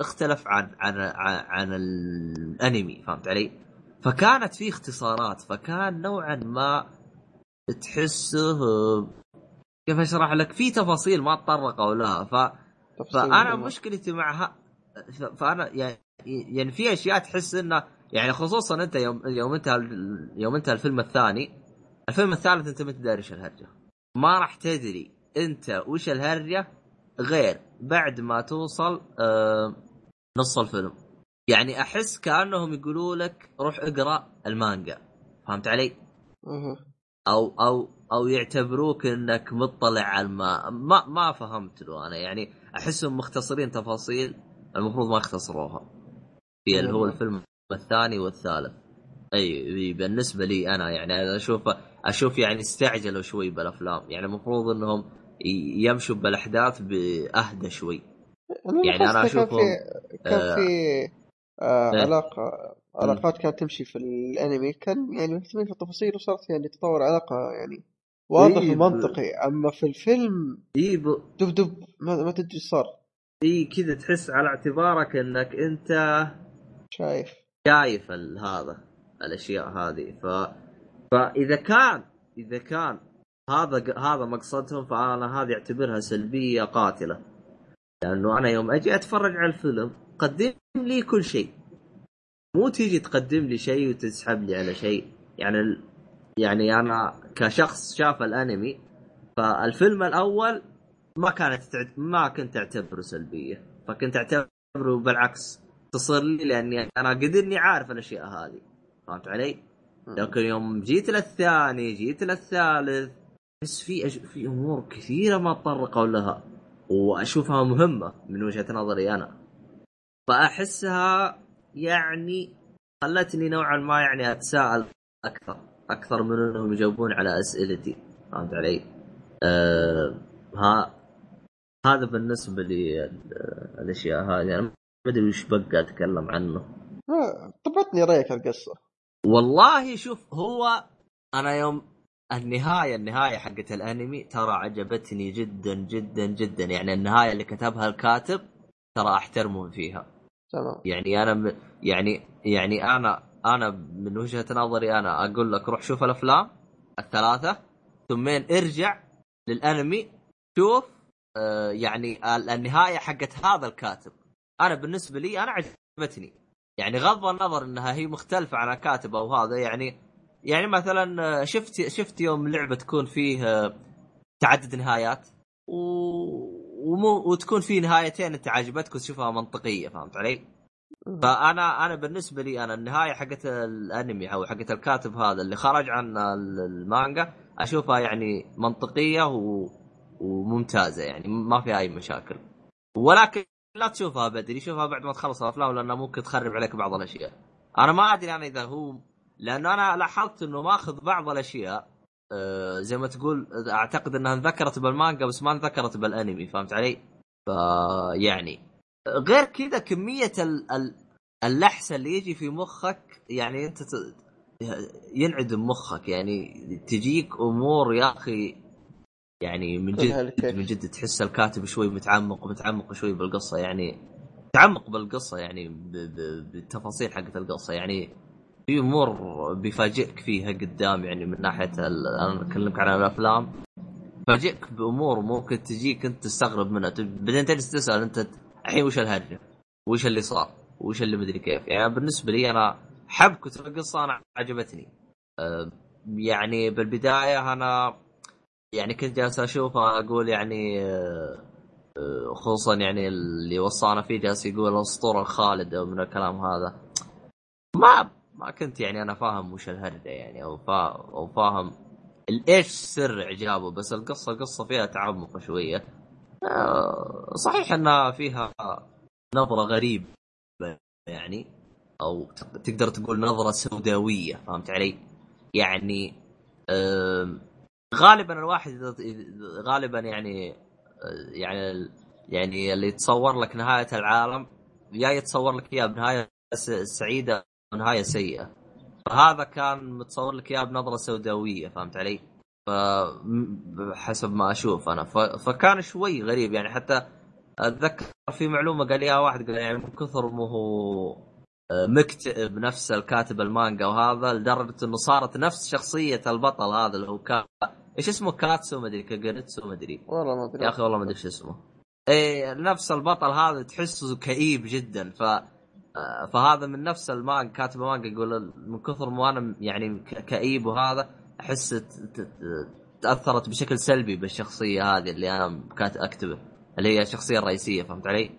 اختلف عن عن عن, عن الأنمي فهمت علي؟ فكانت فيه اختصارات فكان نوعا ما تحسه كيف أشرح لك في تفاصيل ما تطرقوا لها ف فأنا مشكلتي مع فأنا يعني يعني في أشياء تحس انه يعني خصوصا أنت يوم يوم انتهى يوم انتهى الفيلم الثاني الفيلم الثالث أنت ما تدري إيش الهرجه ما راح تدري أنت وش الهرجة غير بعد ما توصل آه نص الفيلم. يعني أحس كأنهم يقولوا لك روح اقرأ المانجا. فهمت علي؟ أو أو أو يعتبروك إنك مطلع على ما ما, ما فهمت له أنا. يعني أحسهم مختصرين تفاصيل المفروض ما يختصروها في اللي هو الفيلم الثاني والثالث. أي بالنسبة لي أنا يعني أشوف أشوف يعني استعجلوا شوي بالأفلام. يعني المفروض إنهم يمشوا بالأحداث بأهدى شوي. يعني أنا أشوف كان في كان آه في آه إيه؟ علاقة علاقات كانت تمشي في الأنمي. كان يعني مهتمين في التفاصيل وصارت يعني تطور علاقة يعني واضح إيه ومنطقي. أما في الفيلم إيه ب... دب دب ما, ما تدري صار. اي كذا تحس على اعتبارك إنك أنت شايف. شايف هذا الأشياء هذه. ف فإذا كان إذا كان هذا هذا مقصدهم فأنا هذه أعتبرها سلبية قاتلة. لأنه أنا يوم أجي أتفرج على الفيلم قدم لي كل شيء. مو تيجي تقدم لي شيء وتسحب لي على شيء. يعني ال... يعني أنا كشخص شاف الأنمي فالفيلم الأول ما كانت تعت... ما كنت أعتبره سلبية. فكنت أعتبره بالعكس تصير لي لأني أنا قد إني عارف الأشياء هذه. فهمت علي؟ لكن يوم جيت للثاني جيت للثالث بس في أش... في أمور كثيرة ما تطرقوا لها وأشوفها مهمة من وجهة نظري أنا. فأحسها يعني خلتني نوعا ما يعني أتساءل أكثر أكثر من أنهم يجاوبون على أسئلتي. فهمت علي؟ أه ها هذا بالنسبة لي الأشياء هذه. أنا ما أدري وش بقى أتكلم عنه. طبتني رأيك القصة. والله شوف هو أنا يوم النهاية النهاية حقت الأنمي ترى عجبتني جدا جدا جدا. يعني النهاية اللي كتبها الكاتب ترى احترمه فيها. تمام. يعني أنا م... يعني يعني أنا أنا من وجهة نظري أنا أقول لك روح شوف الأفلام الثلاثة ثم ارجع للأنمي شوف يعني النهاية حقت هذا الكاتب. أنا بالنسبة لي أنا عجبتني. يعني غض النظر إنها هي مختلفة عن الكاتب أو هذا يعني يعني مثلا شفت شفت يوم لعبة تكون فيه آه، تعدد نهايات. و... ومو وتكون في نهايتين أنت عجبتك وتشوفها منطقية فهمت علي؟ فانا أنا بالنسبة لي أنا النهاية حقت الأنمي أو حقت الكاتب هذا اللي خرج عن المانجا أشوفها يعني منطقية و... وممتازة يعني ما فيها أي مشاكل ولكن لا تشوفها بدري شوفها بعد ما تخلص الأفلام لأنها ممكن تخرب عليك بعض الأشياء أنا ما أدري أنا إذا هو لأنه أنا لاحظت إنه ماخذ بعض الأشياء آه زي ما تقول أعتقد إنها انذكرت بالمانجا بس ما انذكرت بالأنمي فهمت علي؟ فيعني غير كذا كمية اللحس اللي يجي في مخك يعني أنت ينعدم مخك يعني تجيك أمور يا أخي يعني من جد من جد تحس الكاتب شوي متعمق متعمق شوي بالقصة يعني تعمق بالقصة يعني بالتفاصيل حقت القصة يعني في أمور بيفاجئك فيها قدام يعني من ناحية أنا أكلمك عن الأفلام فاجئك بأمور ممكن تجيك أنت تستغرب منها بعدين تجلس تسأل أنت الحين وش الهرجة؟ وش اللي صار؟ وش اللي مدري كيف؟ يعني بالنسبة لي أنا حبكة القصة أنا عجبتني. أه يعني بالبداية أنا يعني كنت جالس أشوف أقول يعني أه, أه، خصوصا يعني اللي وصانا فيه جالس يقول الأسطورة الخالده من الكلام هذا ما ما كنت يعني أنا فاهم وش الهرده يعني أو فا أو فاهم إيش سر إعجابه بس القصة قصة فيها تعمق شوية آه، صحيح إنها فيها نظرة غريبة يعني أو تقدر تقول نظرة سوداوية فهمت علي؟ يعني غالبا الواحد غالبا يعني يعني يعني اللي يتصور لك نهاية العالم يا يتصور لك اياها بنهاية سعيدة أو نهاية سيئة. فهذا كان متصور لك إياه بنظرة سوداوية فهمت علي؟ فحسب ما أشوف أنا. فكان شوي غريب يعني. حتى أتذكر في معلومة قال لي واحد قال يعني من كثر ما هو مكتئب نفس الكاتب المانجا وهذا لدرجة إنه صارت نفس شخصية البطل هذا اللي هو كا إيش اسمه؟ كاتسو كاجانتسو ما أدري. والله ما أدري. يا أخي والله ما أدري إيش اسمه. إيه نفس البطل هذا تحسه كئيب جدا. ف آه، فهذا من نفس المانجا كاتب المانجا يقول من كثر ما أنا يعني كئيب وهذا أحس تأثرت بشكل سلبي بالشخصية هذه اللي أنا كانت أكتبه اللي هي الشخصية الرئيسية فهمت علي؟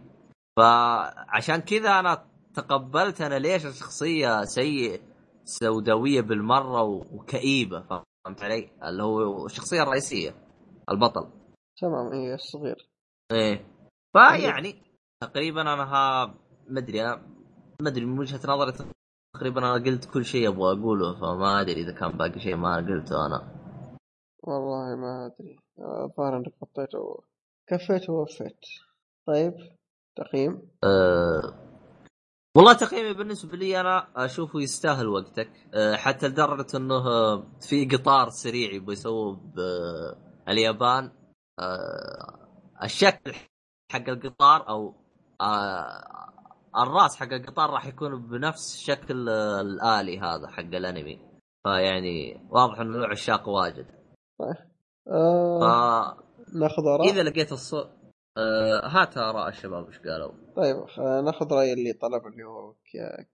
فعشان كذا أنا تقبلت أنا ليش الشخصية سيء سوداوية بالمرة وكئيبة فهمت علي؟ اللي هو الشخصية الرئيسية البطل. تمام إيه الصغير. إيه. فيعني تقريبا أنا ها ما أدري من وجهة نظري تقريبا أنا قلت كل شيء أبغى أقوله فما أدري إذا كان باقي شيء ما قلته أنا. والله ما أدري. الظاهر إنك حطيته كفيت ووفيت. طيب تقييم؟ أه... والله تقييمي بالنسبة لي أنا اشوفه يستاهل وقتك. أه حتى لدرجة إنه في قطار سريع يبغى يسووه باليابان أه الشكل حق القطار أو الرأس حق القطار راح يكون بنفس شكل الآلي هذا حق الأنمي. فيعني واضح إنه له عشاق واجد. آه... ناخذ آراء. إذا لقيت الصوت آه هات آراء الشباب إيش قالوا؟ طيب ناخذ رأي اللي طلب اللي هو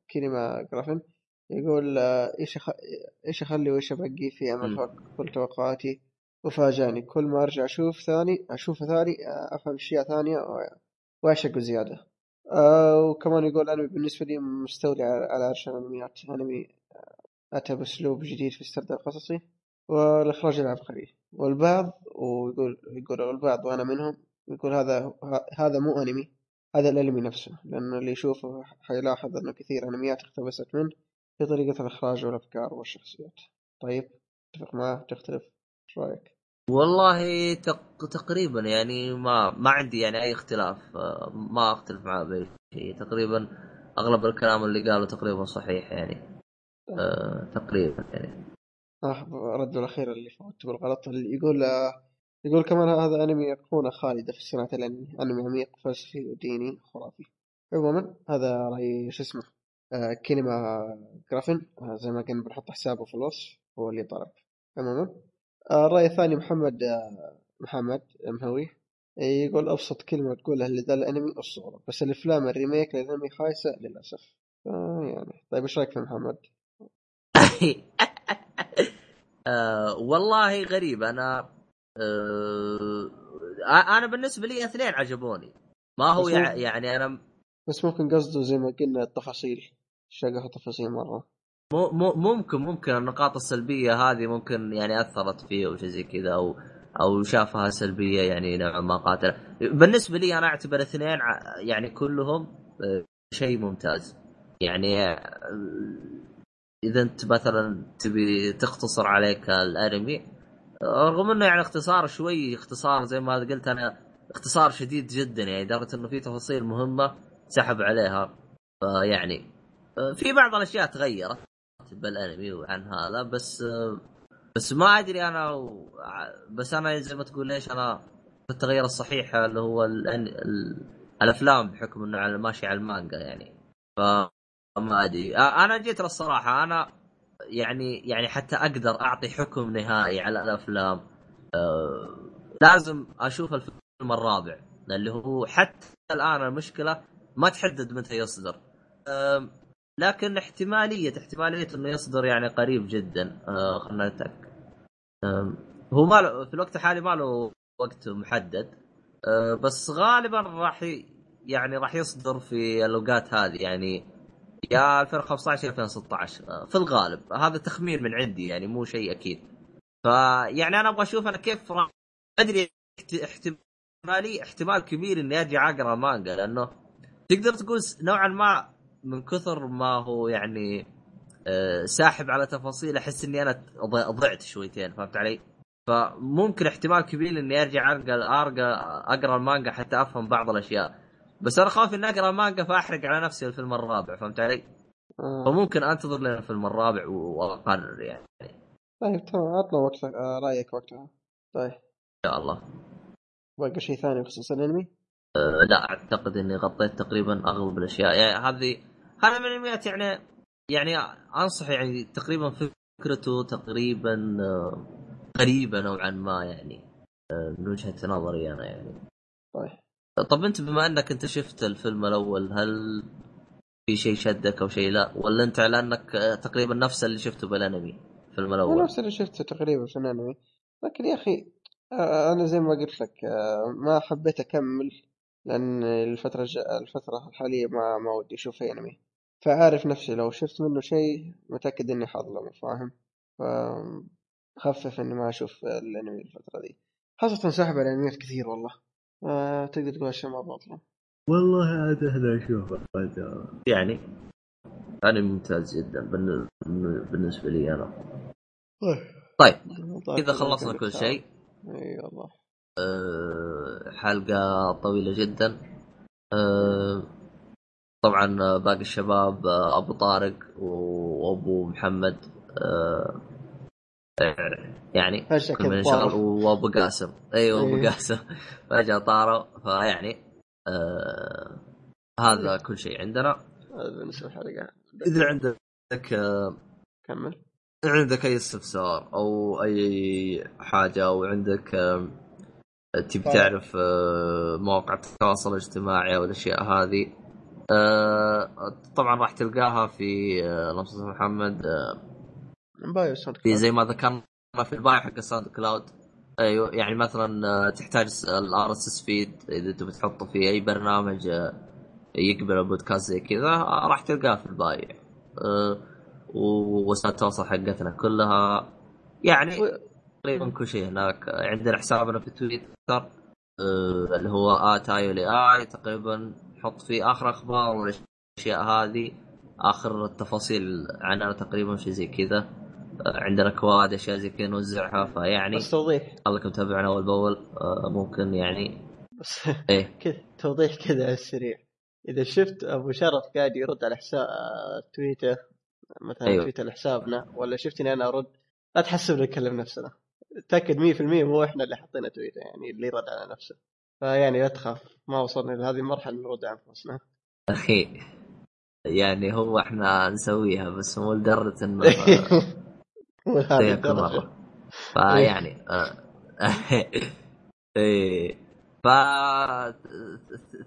كينيما جرافن يقول آه، إيش أخ... إيش اخلي وايش أبقي في عمل كل توقعاتي وفاجأني. كل ما أرجع أشوف ثاني اشوفه ثاني آه، أفهم أشياء ثانية واعشق زيادة. آه وكمان يقول انمي بالنسبة لي مستولي على عرش الأنميات. انمي أتى بأسلوب جديد في السرد القصصي والإخراج العبقري والبعض ويقول يقول البعض وأنا منهم يقول هذا هذا مو أنمي هذا الأنمي نفسه لأن اللي يشوفه حيلاحظ إنه كثير أنميات اقتبست منه في طريقه الإخراج والأفكار والشخصيات. طيب تتفق معه تختلف إيش رأيك؟ والله تق... تقريبا يعني ما ما عندي يعني أي اختلاف ما أختلف معاه بأي شيء. تقريبا أغلب الكلام اللي قاله تقريبا صحيح يعني أه تقريبا يعني. آه رده الأخير اللي فوت بالغلط اللي يقول يقول كمان هذا أنمي ايقونه خالده في صناعه الأنمي. أنمي عميق فلسفي وديني خرافي. عموما هذا راي شو اسمه؟ آه كينيما جرافن آه زي ما قلنا بنحط حسابه في الوصف هو اللي طلب عموما الرأي الثاني محمد آه، محمد مهوي يقول أبسط كلمة تقولها لذا الأنمي الصورة بس الأفلام الريميك للأنمي خايسة للأسف. يعني. طيب إيش رأيك في محمد؟ آه والله غريب. أنا آه أنا بالنسبة لي اثنين عجبوني. ما هو يعني أنا بس ممكن قصده زي ما قلنا التفاصيل شقه تفاصيل مو ممكن ممكن النقاط السلبية هذه ممكن يعني أثرت فيه أو شيء زي كذا أو أو شافها سلبية يعني نوعا ما قاتلة. بالنسبة لي أنا أعتبر اثنين يعني كلهم آه، شيء ممتاز. يعني آه، إذا أنت مثلا تبي تختصر عليك الأنمي رغم إنه يعني اختصار شوي اختصار زي ما قلت أنا اختصار شديد جدا يعني لدرجه إنه في تفاصيل مهمة سحب عليها. فيعني في بعض الأشياء تغيرت بالأنمي وعن هذا بس بس ما أدري أنا بس أنا زي ما تقول ليش أنا التغيير الصحيح اللي هو الأفلام بحكم إنه على ماشي على المانجا يعني. فما أدري. أنا جيت للصراحة أنا يعني يعني حتى أقدر أعطي حكم نهائي على الأفلام. أه لازم أشوف الفيلم الرابع اللي هو حتى الآن المشكلة ما تحدد متى يصدر. أه لكن احتمالية احتمالية إنه يصدر يعني قريب جدا. أه خلنا نتأكد. هو ما له في الوقت الحالي ما له وقت محدد. أه بس غالبا راح يعني راح يصدر في الأوقات هذه. يعني يا 2015 2016 آه، في الغالب. هذا تخمين من عندي يعني مو شيء أكيد. فيعني أنا أبغى أشوف أنا كيف راح أدري احتمالي احتمال كبير إني أرجع أقرأ مانجا لأنه تقدر تقول نوعا ما من كثر ما هو يعني آه، ساحب على تفاصيل أحس إني أنا ضعت شويتين فهمت علي؟ فممكن احتمال كبير إني أرجع ارقى أقرأ المانجا حتى أفهم بعض الأشياء. بس أنا خايف إني أقرأ مانجا فأحرق على نفسي الفيلم الرابع فهمت علي؟ آه. فممكن أنتظر لنا الفيلم الرابع وأقرر يعني. طيب تمام عطنا وقتك آه رأيك وقتها طيب. ان شاء الله. باقي شيء ثاني بخصوص الأنمي؟ أه لا أعتقد إني غطيت تقريبا أغلب الأشياء. يعني هذه هذا من الأنميات يعني يعني أنصح يعني تقريبا فكرته تقريبا آه، قريبة نوعا ما يعني آه، من وجهة نظري أنا يعني. طيب. طب انت بما انك انت شفت الفيلم الأول هل في شيء شدك أو شيء لا؟ ولا انت على انك تقريبا نفس اللي شفته بالأنمي الفيلم الأول؟ نفس اللي شفته تقريبا في الأنمي. لكن يا أخي آه، أنا زي ما قلت لك آه، ما حبيت أكمل لأن الفترة الفترة الحالية ما ما ودي أشوف أنمي. فعارف نفسي لو شفت منه شيء متأكد إني حظلمه فاهم؟ فخفف إني ما أشوف الأنمي الفترة دي. خاصة سحب الأنميات كثير والله. آه تقدر تقول اشياء ما باطله والله عاد إحنا اشوفه يعني أنا ممتاز جدا بالنسبة لي أنا. طيب, طيب. إذا خلصنا كل شيء. إي والله أه حلقة طويلة جدا. أه طبعا باقي الشباب آه، أبو طارق وأبو محمد. أه يعني من شغل وابو قاسم. أيوه ابو إيه. قاسم. فجأة طاروا. فيعني آه هذا كل شيء عندنا. هذا بالنسبة للحلقه إذا عندك آه كمل. عندك أي استفسار أو أي حاجة أو عندك آه تبي طيب. تعرف آه مواقع التواصل الاجتماعي أو الأشياء هذه آه طبعا راح تلقاها في آه محمد آه بايو ساوند كلاود. زي ما ذكرنا في ال bio حق الساوند كلاود. أيوه يعني مثلا آه، تحتاج ال RSS feed إذا تبي تحطه في أي برنامج آه، يقبل البودكاست زي كذا آه، راح تلقاه في ال bio ووسائل التواصل حقتنا كلها. يعني تقريبا كل شيء هناك. عندنا حسابنا في تويتر اللي هو at اي اي تقريبا نحط فيه آخر أخبار والأشياء هذه آخر التفاصيل عننا تقريبا شيء زي كذا. عندنا كواد أشياء زي كذا نوزعها فيعني بس توضيح. الله متابعنا أول بأول. آه، ممكن يعني بس إيه. كذا توضيح كذا على السريع. إذا شفت أبو شرف قاعد يرد على حساب تويتر مثلا أيوه. تويتر لحسابنا ولا شفتني أنا أرد لا تحسب نتكلم نفسنا. تأكد 100% مو إحنا اللي حطينا تويتر يعني اللي يرد على نفسه. فيعني لا تخاف ما وصلنا لهذه المرحلة نرد على أنفسنا. أخي يعني هو إحنا نسويها بس مو لدرجة إنه مره فيعني آه. إيه. ف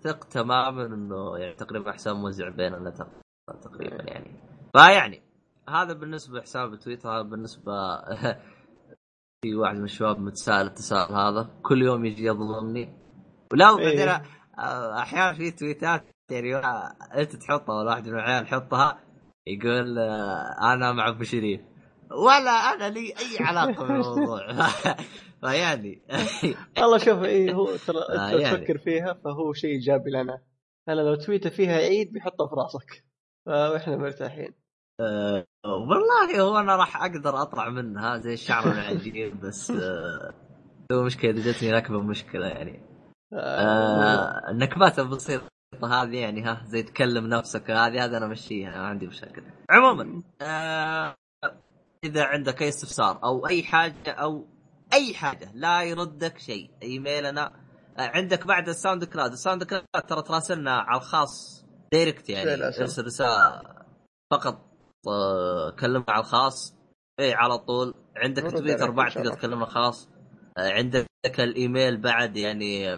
ثق تماما إنه يعني تقريبا حساب موزع بيننا تقريبا يعني. فيعني هذا بالنسبة لحساب تويتر هذا بالنسبة في واحد من الشباب متسائل التساؤل هذا. كل يوم يجي يظلمني. ولا بعدين إيه. أحيانا في تويتات يعني أنت تحطها ولا واحد من العيال يحطها يقول آه، أنا مع أبو شريف. ولا أنا لي أي علاقة بالموضوع. فيعني. والله شوف اي هو ترى آه، يعني. تفكر فيها فهو شيء إيجابي لنا. أنا لو تويته فيها عيد بيحطها في راسك. فاحنا مرتاحين. أه والله هو أنا راح أقدر أطلع منها زي الشعر العجيب بس أه هو مشكلة جتني نكبه مشكلة يعني. أه, آه، النكبات البسيطة هذه يعني ها زي تكلم نفسك هذه هذا أنا مشيها ما عندي مشاكل. عموما آه إذا عندك أي استفسار أو أي حاجة أو أي حاجة لا يردك شيء. ايميلنا عندك بعد الساوند كلاود. الساوند كلاود ترى تراسلنا على الخاص direct يعني. إرسل رسالة فقط آه، كلمنا على الخاص. اي على طول. عندك تويتر بعد تقدر تكلمنا خاص. آه، عندك الإيميل بعد يعني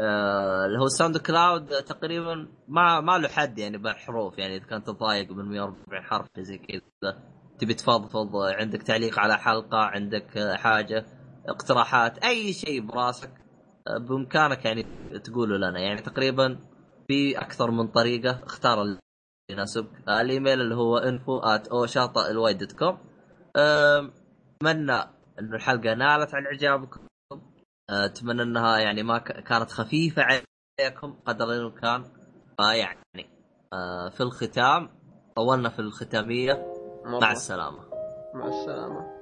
آه، اللي هو الساوند كلاود تقريبا ما ما له حد يعني بالحروف يعني إذا كنت تضايق من 140 حرف زي كذا. تبي تفضفض عندك تعليق على حلقة عندك حاجة اقتراحات أي شيء براسك بإمكانك يعني تقوله لنا. يعني تقريبا في أكثر من طريقة اختار اللي يناسبك. الإيميل اللي هو انفو أو شاطئ الواي دوت كوم أتمنى انه الحلقة نالت عن إعجابكم. أتمنى إنها يعني ما كانت خفيفة عليكم قدر الإمكان. فيعني في الختام طولنا في الختامية. مع السلامة. مع السلامة.